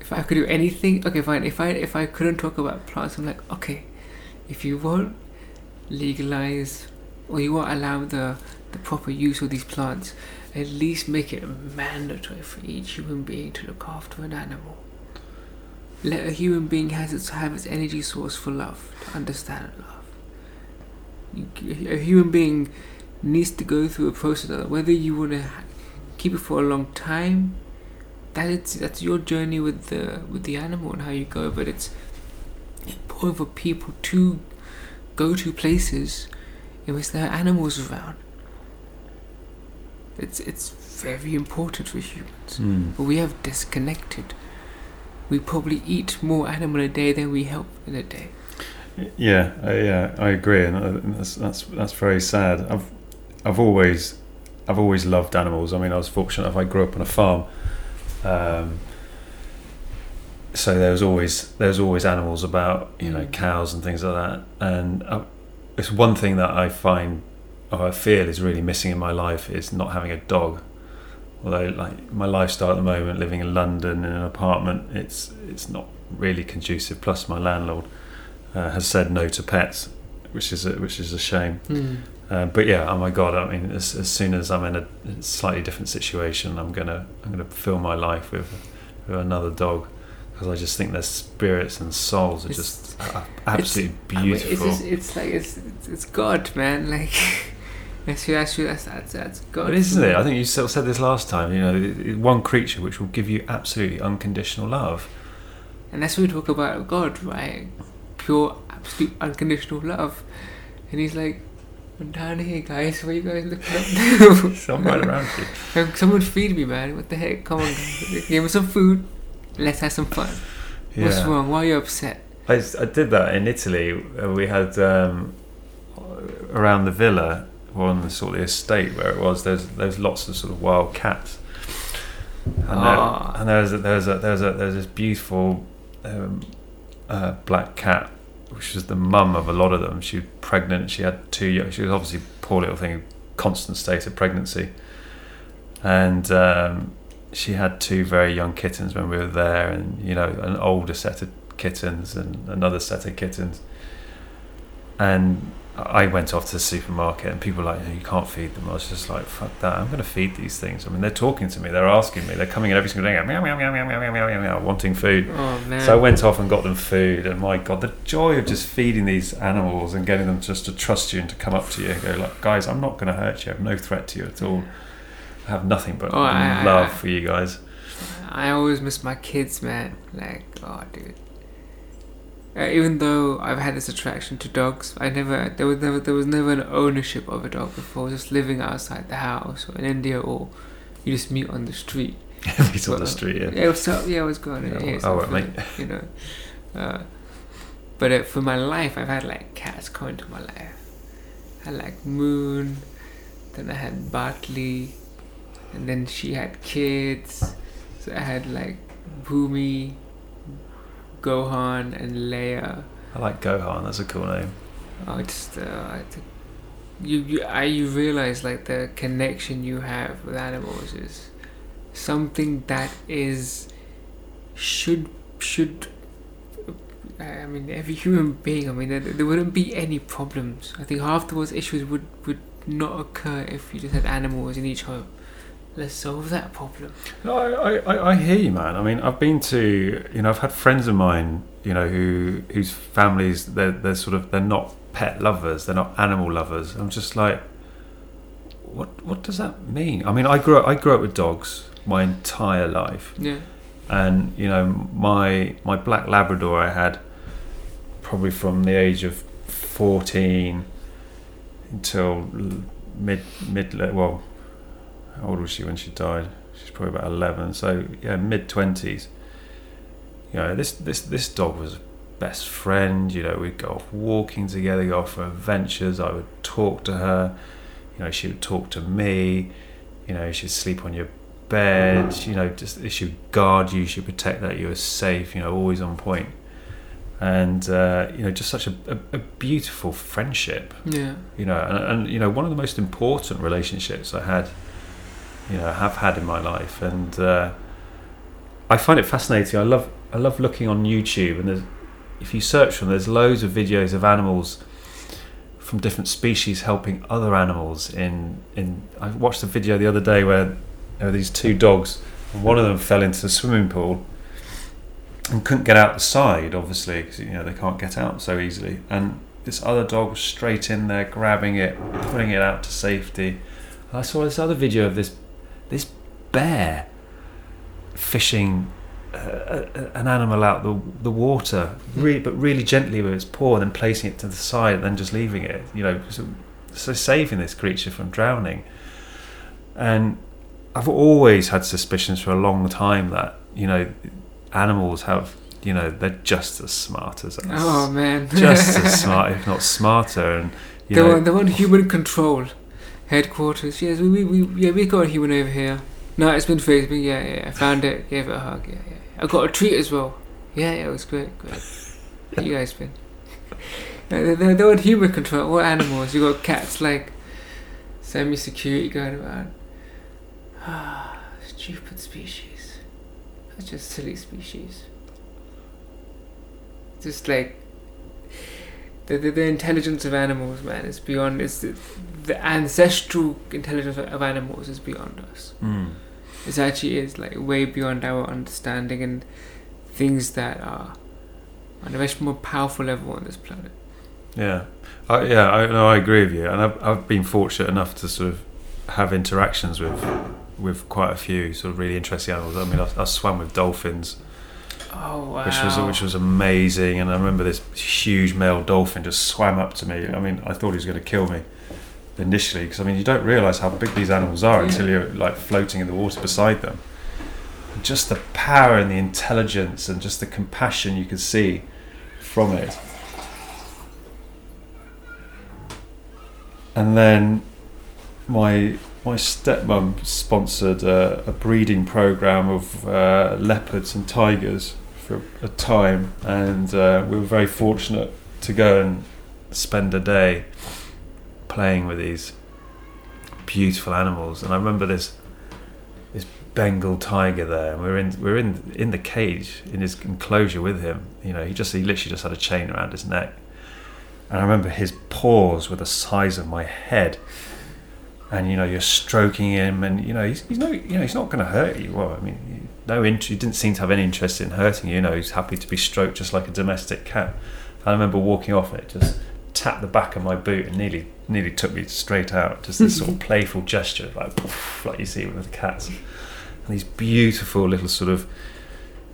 if I could do anything, okay, fine. If I if I couldn't talk about plants, I'm like, okay, if you won't legalize or you won't allow the the proper use of these plants, at least make it mandatory for each human being to look after an animal. Let a human being has its have its energy source for love, to understand love. You, a human being needs to go through a process whether you want to keep it for a long time. That is that's your journey with the with the animal and how you go but it's important for people to go to places in which there are animals around. It's it's very important for humans. Mm. but we have disconnected. We probably eat more animal a day than we help in a day. Yeah, I, yeah, I agree, and uh, that's that's that's very sad. I've I've always I've always loved animals. I mean, I was fortunate if I grew up on a farm, um, so there was always there was always animals about, you know, Mm. cows and things like that. And uh, it's one thing that I find or I feel is really missing in my life is not having a dog. Although, like my lifestyle at the moment, living in London in an apartment, it's it's not really conducive. Plus, my landlord uh, has said no to pets, which is a, which is a shame. Um, but yeah, oh my god! I mean, as, as soon as I'm in a slightly different situation, I'm gonna I'm gonna fill my life with, with another dog because I just think their spirits and souls are It's- just absolutely I mean, beautiful. it's, it's like it's, it's it's God man like that's that's that's that's, that's God But isn't it? I think you said this last time. You know, one creature which will give you absolutely unconditional love. And that's what we talk about God, right? Pure, absolute, unconditional love. And he's like, Here, guys. What are you guys looking up So I'm around you. Someone feed me, man. What the heck? Come on, guys. Give me some food. Let's have some fun. What's wrong? Why are you upset? I, I did that in Italy. Uh, We had um, around the villa or on the sort of the estate where it was. There's there's lots of sort of wild cats, and, there, Ah. and there's a, there's a, there's a, there's this beautiful um, uh, black cat, which was the mum of a lot of them. She was pregnant. She had two. young- She was obviously poor little thing, constant state of pregnancy, and um, she had two very young kittens when we were there, and you know an older set of kittens and another set of kittens. And I went off to the supermarket and people were like, you can't feed them. I was just like, fuck that. I'm going to feed these things. I mean, they're talking to me. They're asking me. They're coming in every single day, meow, meow, meow, meow, meow, meow, meow, meow, wanting food. Oh, so I went off and got them food. And my God, the joy of just feeding these animals and getting them just to trust you and to come up to you and go like, guys, I'm not going to hurt you. I'm no threat to you at all. I have nothing but oh, I, love I, for you guys. I always miss my kids, man. Like, oh, dude. Uh, even though I've had this attraction to dogs, I never there was never there was never an ownership of a dog before. Just living outside the house or in India, or you just meet on the street. He's on the street, yeah. Yeah, up? Yeah, what's going on? Yeah, Yeah, all right, something, mate. You know. Uh, but uh, for my life, I've had like cats come into my life. I had like Moon, then I had Bartley, and then she had kids. So I had like Bhumi, Gohan, and Leia. I like Gohan. That's a cool name. Oh, it's uh, I think you you I you realize like the connection you have with animals is something that is should should I mean every human being I mean there, there wouldn't be any problems I think half the world's issues would would not occur if you just had animals in each home let's solve that problem No, I, I, I hear you, man. I mean, I've been to, you know, I've had friends of mine, you know, who whose families they're they're sort of they're not pet lovers, they're not animal lovers. I'm just like, what what does that mean? I mean, I grew up I grew up with dogs my entire life, yeah and you know, my my black Labrador I had probably from the age of fourteen until mid mid well how old was she when she died? She's probably about eleven. So yeah, mid twenties. You know, this this this dog was best friend. You know, we'd go off walking together, go off for adventures. I would talk to her. You know, she would talk to me. You know, she'd sleep on your bed. You know, just she would guard you. She'd protect that you were safe. You know, always on point. And uh, you know, just such a, a, a beautiful friendship yeah you know and, and you know one of the most important relationships i had you know have had in my life. And uh, i find it fascinating. I love i love looking on youtube and there's if you search them there's loads of videos of animals from different species helping other animals in in i watched a video the other day where there were these two dogs and one of them fell into the swimming pool and couldn't get out the side obviously because you know they can't get out so easily. And this other dog was straight in there grabbing it putting it out to safety. I saw this other video of this bear fishing uh, an animal out the the water really, but really gently with its paw and then placing it to the side and then just leaving it you know so, so saving this creature from drowning. And i've always had suspicions for a long time that you know animals have you know they're just as smart as us. Oh man. Just as smart, if not smarter. And you they know, want they want human control headquarters. Yes we, we, we yeah we got a human over here no it's been me yeah yeah I found it gave it a hug yeah yeah I got a treat as well. Yeah yeah it was great great. How you guys been. They, they, they want human control what animals. You got cats like semi security going around. Ah stupid species. That's just silly species. Just like the, the, the intelligence of animals, man, is beyond. It's the, the ancestral intelligence of, animals is beyond us. Mm. It actually is like way beyond our understanding and things that are on a much more powerful level on this planet. Yeah, I, yeah, I, no, I agree with you, and I've, I've been fortunate enough to sort of have interactions with with quite a few sort of really interesting animals. I mean, I, I swam with dolphins, Oh wow! which was which was amazing, and I remember this huge male dolphin just swam up to me. I mean, I thought he was going to kill me initially because I mean, you don't realise how big these animals are Yeah. until you're like floating in the water beside them. And just the power and the intelligence and just the compassion you can see from it. And then my my stepmom sponsored a, a breeding program of uh, leopards and tigers for a time, and uh, we were very fortunate to go and spend a day playing with these beautiful animals. And I remember this this Bengal tiger there, and we were in we were in in the cage in his enclosure with him. You know, he just he literally just had a chain around his neck, And I remember his paws were the size of my head. And you know, you're stroking him, and you know, he's, he's no, you know, he's not going to hurt you. Well, I mean, no, int- he didn't seem to have any interest in hurting you. You know, he's happy to be stroked just like a domestic cat. I remember walking off it, just tapped the back of my boot and nearly, nearly took me straight out. Just this sort of playful gesture, like, poof, like you see with the cats. And these beautiful little sort of,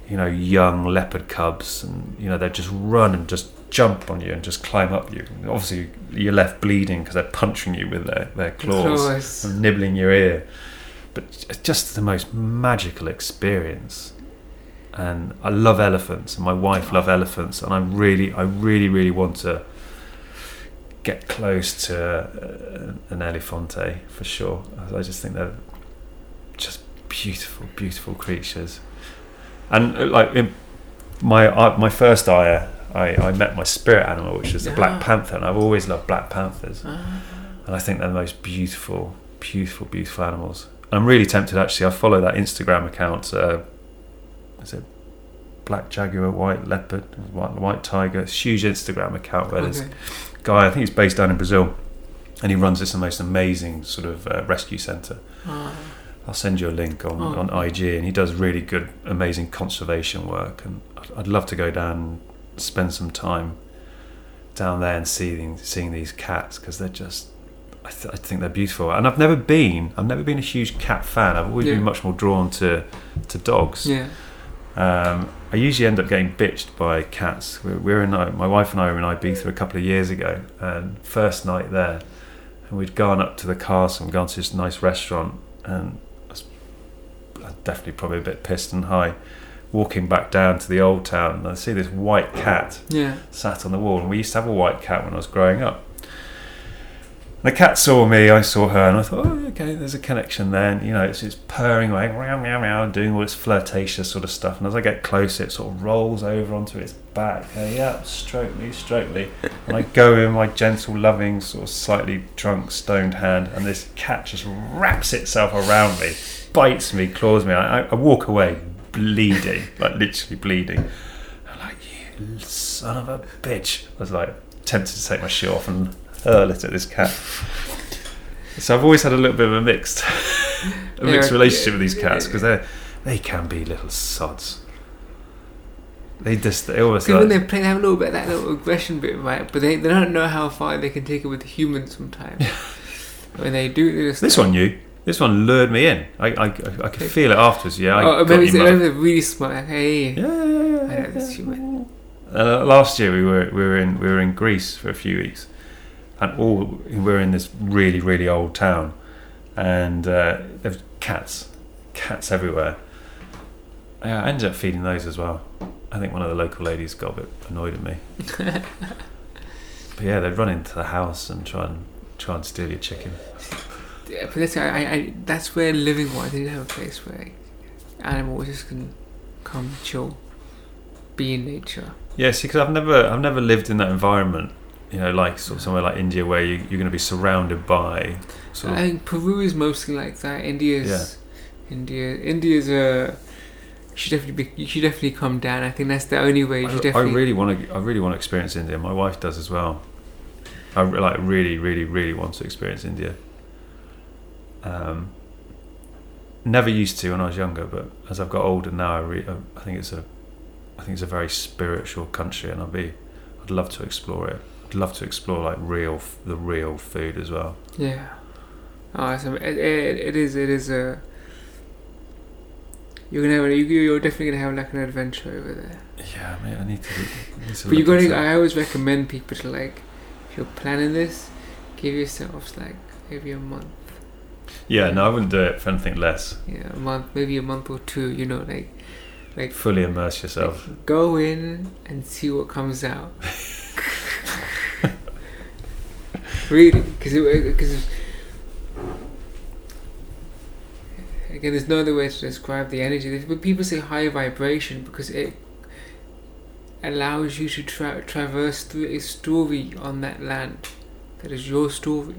you know, young leopard cubs, and you know, they just run and just jump on you and just climb up you. And obviously, you're left bleeding because they're punching you with their, their claws Claws. and nibbling your ear. But it's just the most magical experience. And I love elephants, and my wife love elephants, and I really, I really, really want to get close to uh, an elefante for sure. I just think they're just beautiful, beautiful creatures. And uh, like in my uh, my first ayah, I, I met my spirit animal, which is the Ah. black panther, and I've always loved black panthers Ah. and I think they're the most beautiful, beautiful, beautiful animals. I'm really tempted actually. I follow that Instagram account. Uh, is it black jaguar, white leopard, white, white tiger? It's a huge Instagram account where there's Okay. a guy. I think he's based down in Brazil, and he runs this most amazing sort of uh, rescue centre. Ah. I'll send you a link on, Oh. on IG, and he does really good, amazing conservation work. And I'd, I'd love to go down and spend some time down there and seeing seeing these cats because they're just. I, th- I think they're beautiful, and I've never been. I've never been a huge cat fan. I've always Yeah. been much more drawn to to dogs. Yeah. Um, I usually end up getting bitched by cats. We're, we're in uh, my wife and I were in Ibiza a couple of years ago, and first night there, and we'd gone up to the castle and gone to this nice restaurant, and I was I was definitely probably a bit pissed and high. Walking back down to the old town, and I see this white cat Yeah. sat on the wall, and we used to have a white cat when I was growing up. The cat saw me, I saw her, and I thought, oh, okay, there's a connection there. And, you know, it's, it's purring away, meow, meow, meow, doing all its flirtatious sort of stuff. And as I get closer, it sort of rolls over onto its back. Yeah, stroke me, stroke me. And I go in my gentle, loving, sort of slightly drunk, stoned hand, and this cat just wraps itself around me, bites me, claws me. I, I walk away bleeding, like literally bleeding. I'm like, you son of a bitch. I was like tempted to take my shoe off and hurl it at this cat. So I've always had a little bit of a mixed, a mixed relationship with these cats because they they can be little sods. They just they always Because when like, they play, they have a little bit of that little aggression bit, right? But they, they don't know how far they can take it with humans sometimes. when they do they just this one knew. This one lured me in. I I, I could feel it afterwards. Yeah, I oh, maybe, you, maybe they're really smart. Like, hey, Yeah, yeah, yeah. I know this human. Uh, last year we were we were in we were in Greece for a few weeks, and all we're in this really really old town, and uh, there was cats, cats everywhere. Yeah, I ended up feeding those as well. I think one of the local ladies got a bit annoyed at me. but yeah, they'd run into the house and try and try and steal your chicken. Yeah, but that's, I, I, that's where living wise, they didn't have a place where animals just can come chill, be in nature. Yeah, see, because I've never I've never lived in that environment. You know, like sort of somewhere like India where you, you're going to be surrounded by sort I think Peru is mostly like that. India's, India, India's a. You should definitely be. You should definitely come down. I think that's the only way. You should I, I really want to. I really want to experience India. My wife does as well. I like really, really, really want to experience India. Um, never used to when I was younger, but as I've got older now, I, re- I think it's a, I think it's a very spiritual country, and I'd be, I'd love to explore it. I'd love to explore like real, the real food as well. Yeah. Awesome. It, it, it is. It is a. You're gonna have. You, you're definitely gonna have like an adventure over there. Yeah, mate, I need to. I need to But you gotta. I always recommend people to like, if you're planning this, give yourselves like maybe a month. Yeah, no, I wouldn't do it for anything less. Yeah, a month, maybe a month or two. You know, like, like Fully immerse yourself. go in and see what comes out. really, because it uh, because again, there's no other way to describe the energy. But people say high vibration because it allows you to tra- traverse through a story on that land that is your story.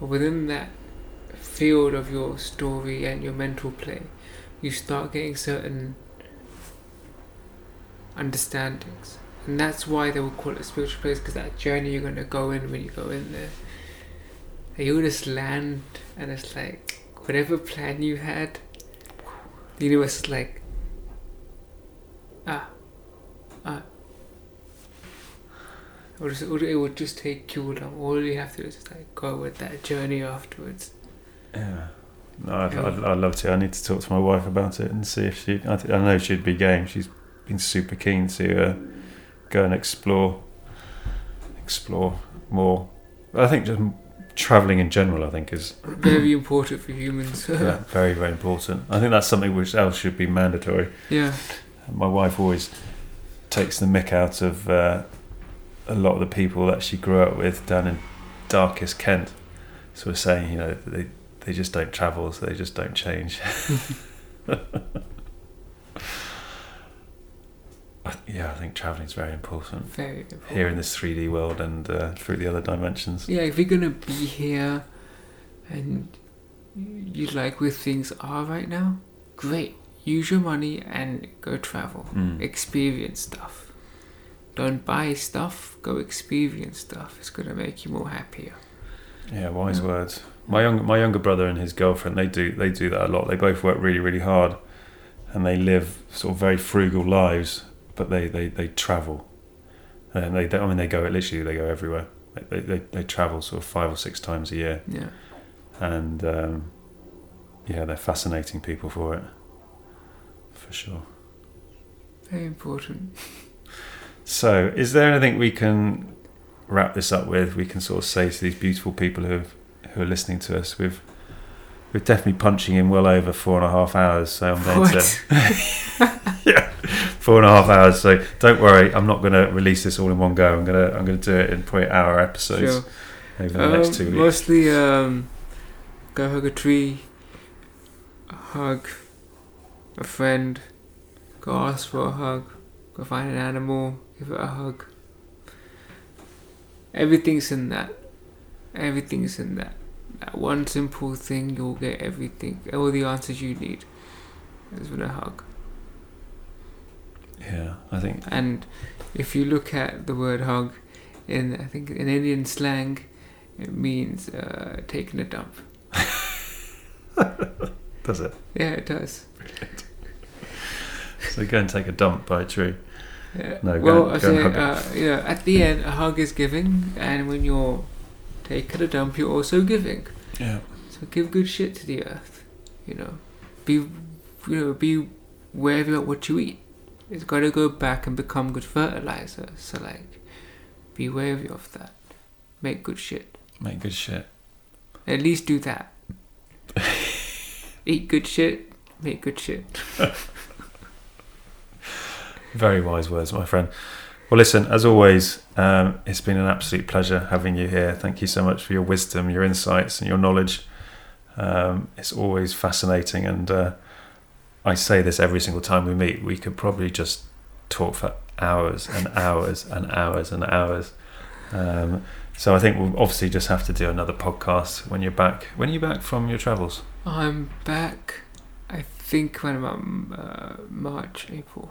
But within that field of your story and your mental play, you start getting certain understandings and that's why they will call it a spiritual place because that journey you're gonna go in when you go in there. And you just land, and it's like whatever plan you had, the universe is like, ah, ah. It would, just, it would- it would just take you along. All you have to do is just like go with that journey afterwards. Yeah. No, I'd, I'd, I'd love to. I need to talk to my wife about it and see if she. I, th- I know she'd be game. She's been super keen to uh, go and explore, explore more. I think just traveling in general. I think is Very important for humans. yeah, very very important. I think that's something which else should be mandatory. yeah. My wife always takes the mick out of uh, a lot of the people that she grew up with down in darkest Kent. So we're saying, you know, they they just don't travel, so they just don't change. Yeah, I think traveling is very important Very important. here in this 3D world and uh, through the other dimensions. Yeah, if you're gonna be here and you like where things are right now, great. Use your money and go travel. Mm. Experience stuff. Don't buy stuff, go experience stuff. It's gonna make you more happier. Yeah, wise words. My young, my younger brother and his girlfriend, they do they do that a lot. They both work really, really hard, and they live sort of very frugal lives, but they they, they travel, and they, they I mean they go literally they go everywhere. They, they they travel sort of five or six times a year, Yeah. and um, yeah, they're fascinating people for it, for sure. Very important. So, is there anything we can wrap this up with? We can sort of say to these beautiful people who who are listening to us, we've we're definitely punching in well over four and a half hours. So I'm going to yeah, four and a half hours. So don't worry, I'm not going to release this all in one go. I'm gonna I'm gonna do it in probably hour episodes Sure. over the next Um, two weeks. Mostly, um, go hug a tree, hug a friend, go ask for a hug, go find an animal, give it a hug. Everything's in that. Everything's in that. That one simple thing, you'll get everything, all the answers you need. Is with a hug. Yeah, I think And if you look at the word hug, in I think in Indian slang, it means uh, taking a dump. does it. Yeah, it does. So go and take a dump by a tree. Yeah. No, go well, and- I and say, hug uh, you know, at the end, a hug is giving, and when you're taking a dump, you're also giving. Yeah. So give good shit to the earth. You know, be, you know, be wary of what you eat. It's got to go back and become good fertilizer. So like, be wary of that. Make good shit. Make good shit. At least do that. Eat good shit. Make good shit. Very wise words, my friend. Well, listen, as always, um, it's been an absolute pleasure having you here. Thank you so much for your wisdom, your insights, and your knowledge. Um, it's always fascinating, and uh, I say this every single time we meet. We could probably just talk for hours and hours and hours and hours. Um, so I think we'll obviously just have to do another podcast when you're back. When are you back from your travels? I'm back. I think when I'm um, uh, March, April.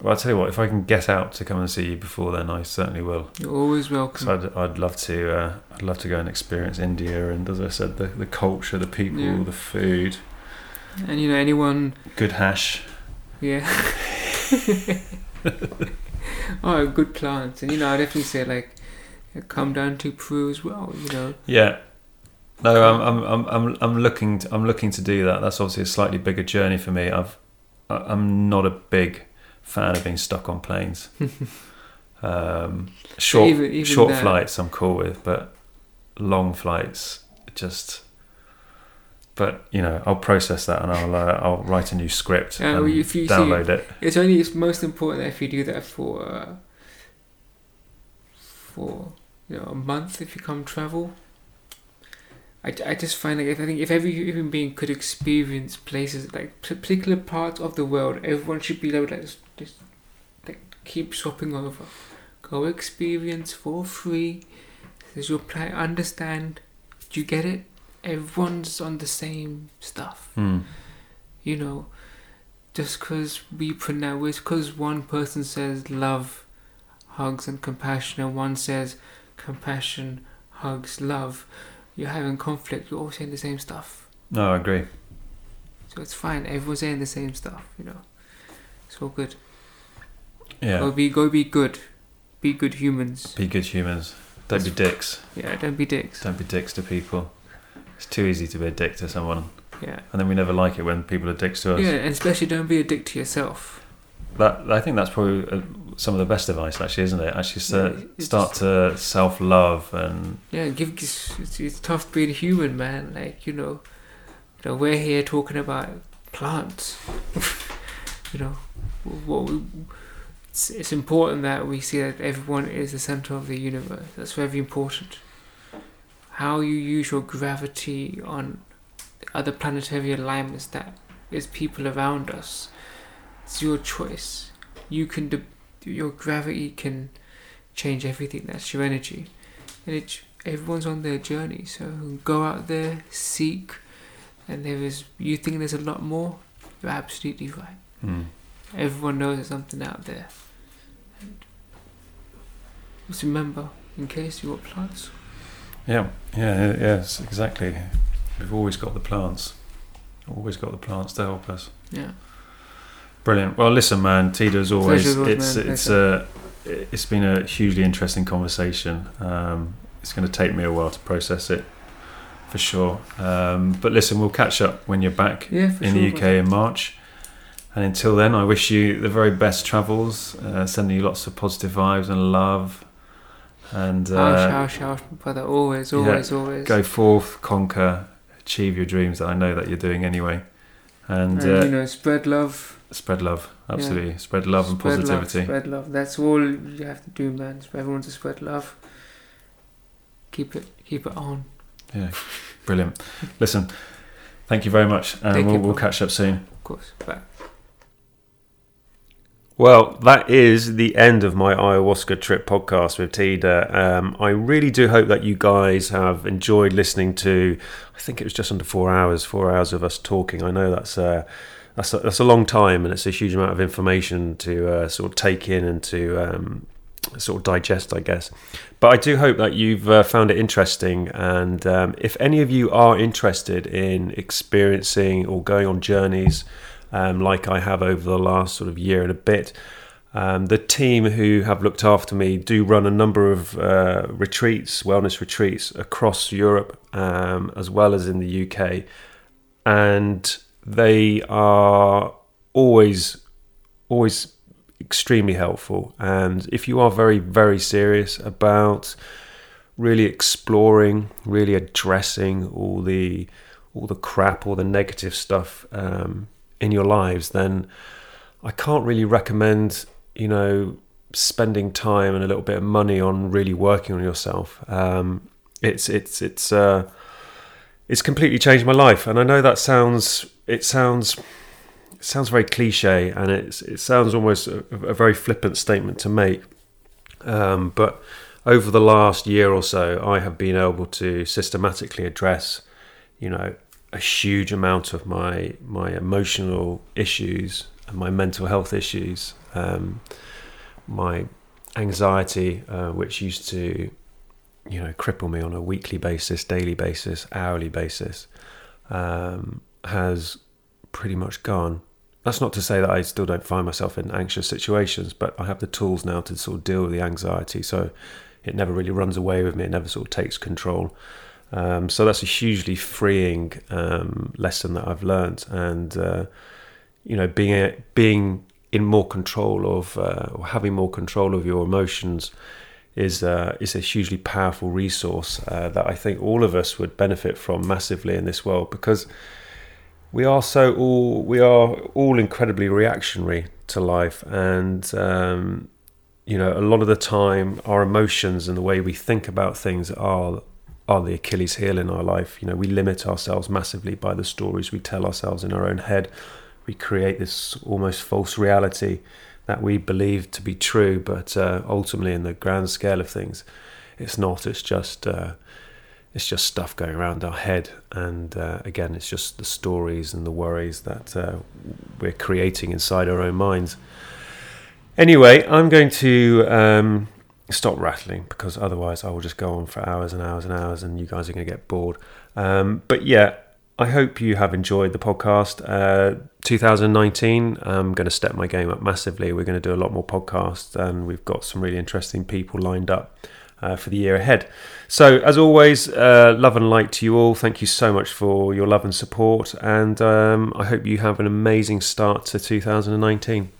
Well, I'll tell you what. If I can get out to come and see you before then, I certainly will. You're always welcome. So I'd, I'd love to. Uh, I'd love to go and experience India, and as I said, the, the culture, the people, Yeah. the food, And you know, anyone, good hash. yeah. oh, good plants. And you know, I definitely say like, come down to Peru as well. You know, Yeah. No, I'm I'm I'm I'm looking to, I'm looking to do that. That's obviously a slightly bigger journey for me. I've I'm not a big fan of being stuck on planes. um, short even- even short that- flights I'm cool with, but long flights just. But you know, I'll process that and I'll uh, I'll write a new script and if you see- download it. it's only it's most important if you do that for uh, for you know a month if you come travel. I, I just find like if I think if every human being could experience places like particular parts of the world, everyone should be able to like, just, just like keep swapping over, go experience for free. This is your plan. Understand? Do you get it? Everyone's on the same stuff Hmm. you know just because we pronounce, because one person says love, hugs, and compassion, and one says compassion, hugs, love, you're having conflict. You're all saying the same stuff. No, I agree. So it's fine. Everyone's saying the same stuff. You know, it's all good. Yeah. Go be go be good. Be good humans. Be good humans. Don't be dicks. Yeah, don't be dicks. Don't be dicks to people. It's too easy to be a dick to someone, Yeah. and then we never like it when people are dicks to us. Yeah, and especially don't be a dick to yourself. That I think that's probably uh, some of the best advice, actually, isn't it? Actually, Yeah, st- it's start to self love and Yeah, give it's, it's, it's tough being human, man. Like you know, you know, we're here talking about plants. you know, what we, it's, it's important that we see that everyone is the center of the universe. That's very important. How you use your gravity on other planetary alignments that is people around us. It's your choice. You can de- your gravity can change everything. That's your energy, and it everyone's on their journey. So go out there, seek, and there is. You think there's a lot more? You're absolutely right. mm, Everyone knows there's something out there. And just remember, in case you want plants. Yeah, yeah, yes, exactly. We've always got the plants. Always got the plants to help us. Yeah. Brilliant. Well, listen, man, Tita, as always, Pleasure, it's man. it's a it's been a hugely interesting conversation. Um, it's going to take me a while to process it, for sure. Um, but listen, we'll catch up when you're back Yeah, in sure. the UK in March. And until then, I wish you the very best travels. Uh, sending you lots of positive vibes and love. And uh, ouch, ouch, brother. Always, yeah, always, always. go forth, conquer, achieve your dreams that I know that you're doing anyway. And, and uh, you know, spread love. spread love, absolutely. Spread love and positivity. Love, spread love. That's all you have to do, man. For everyone to spread love. Keep it, keep it on. Yeah, brilliant. Listen, thank you very much, and we'll, we'll catch up soon. Of course. Bye. Well, that is the end of my ayahuasca trip podcast with Tida. Um, I really do hope that you guys have enjoyed listening to. I think it was just under four hours, four hours of us talking. I know that's a, that's a, that's a long time, and it's a huge amount of information to uh, sort of take in and to um, sort of digest, I guess. But I do hope that you've uh, found it interesting, and um, if any of you are interested in experiencing or going on journeys um, like I have over the last sort of year and a bit. Um, the team who have looked after me do run a number of uh, retreats, wellness retreats across Europe um, as well as in the UK, and they are always, always extremely helpful. And if you are very, very serious about really exploring, really addressing all the all the crap, all the negative stuff um, in your lives, then I can't really recommend, you know, spending time and a little bit of money on really working on yourself. Um, it's it's it's uh, it's completely changed my life, and I know that sounds it sounds it sounds very cliche, and it's it sounds almost a, a very flippant statement to make, um, but over the last year or so, I have been able to systematically address, you know, a huge amount of my my emotional issues and my mental health issues, um, my anxiety, uh, which used to, you know, cripple me on a weekly basis, daily basis, hourly basis, um, has pretty much gone. That's not to say that I still don't find myself in anxious situations, but I have the tools now to sort of deal with the anxiety. So it never really runs away with me. It never sort of takes control. Um, so that's a hugely freeing um, lesson that I've learned, and uh, you know, being a, being in more control of uh, or having more control of your emotions is uh, is a hugely powerful resource uh, that I think all of us would benefit from massively in this world because we are so all we are all incredibly reactionary to life, and um, you know, a lot of the time, our emotions and the way we think about things are are the Achilles heel in our life. You know, we limit ourselves massively by the stories we tell ourselves in our own head. We create this almost false reality that we believe to be true, but uh, ultimately, in the grand scale of things, it's not. It's just uh, it's just stuff going around our head. And uh, again, it's just the stories and the worries that uh, we're creating inside our own minds. Anyway, I'm going to um, stop rattling because otherwise I will just go on for hours and hours and hours, and you guys are going to get bored. Um, but yeah, I hope you have enjoyed the podcast. Uh, 2019, I'm going to step my game up massively. We're going to do a lot more podcasts, and we've got some really interesting people lined up uh, for the year ahead. So, as always, uh, love and light to you all. Thank you so much for your love and support, and um, I hope you have an amazing start to 2019.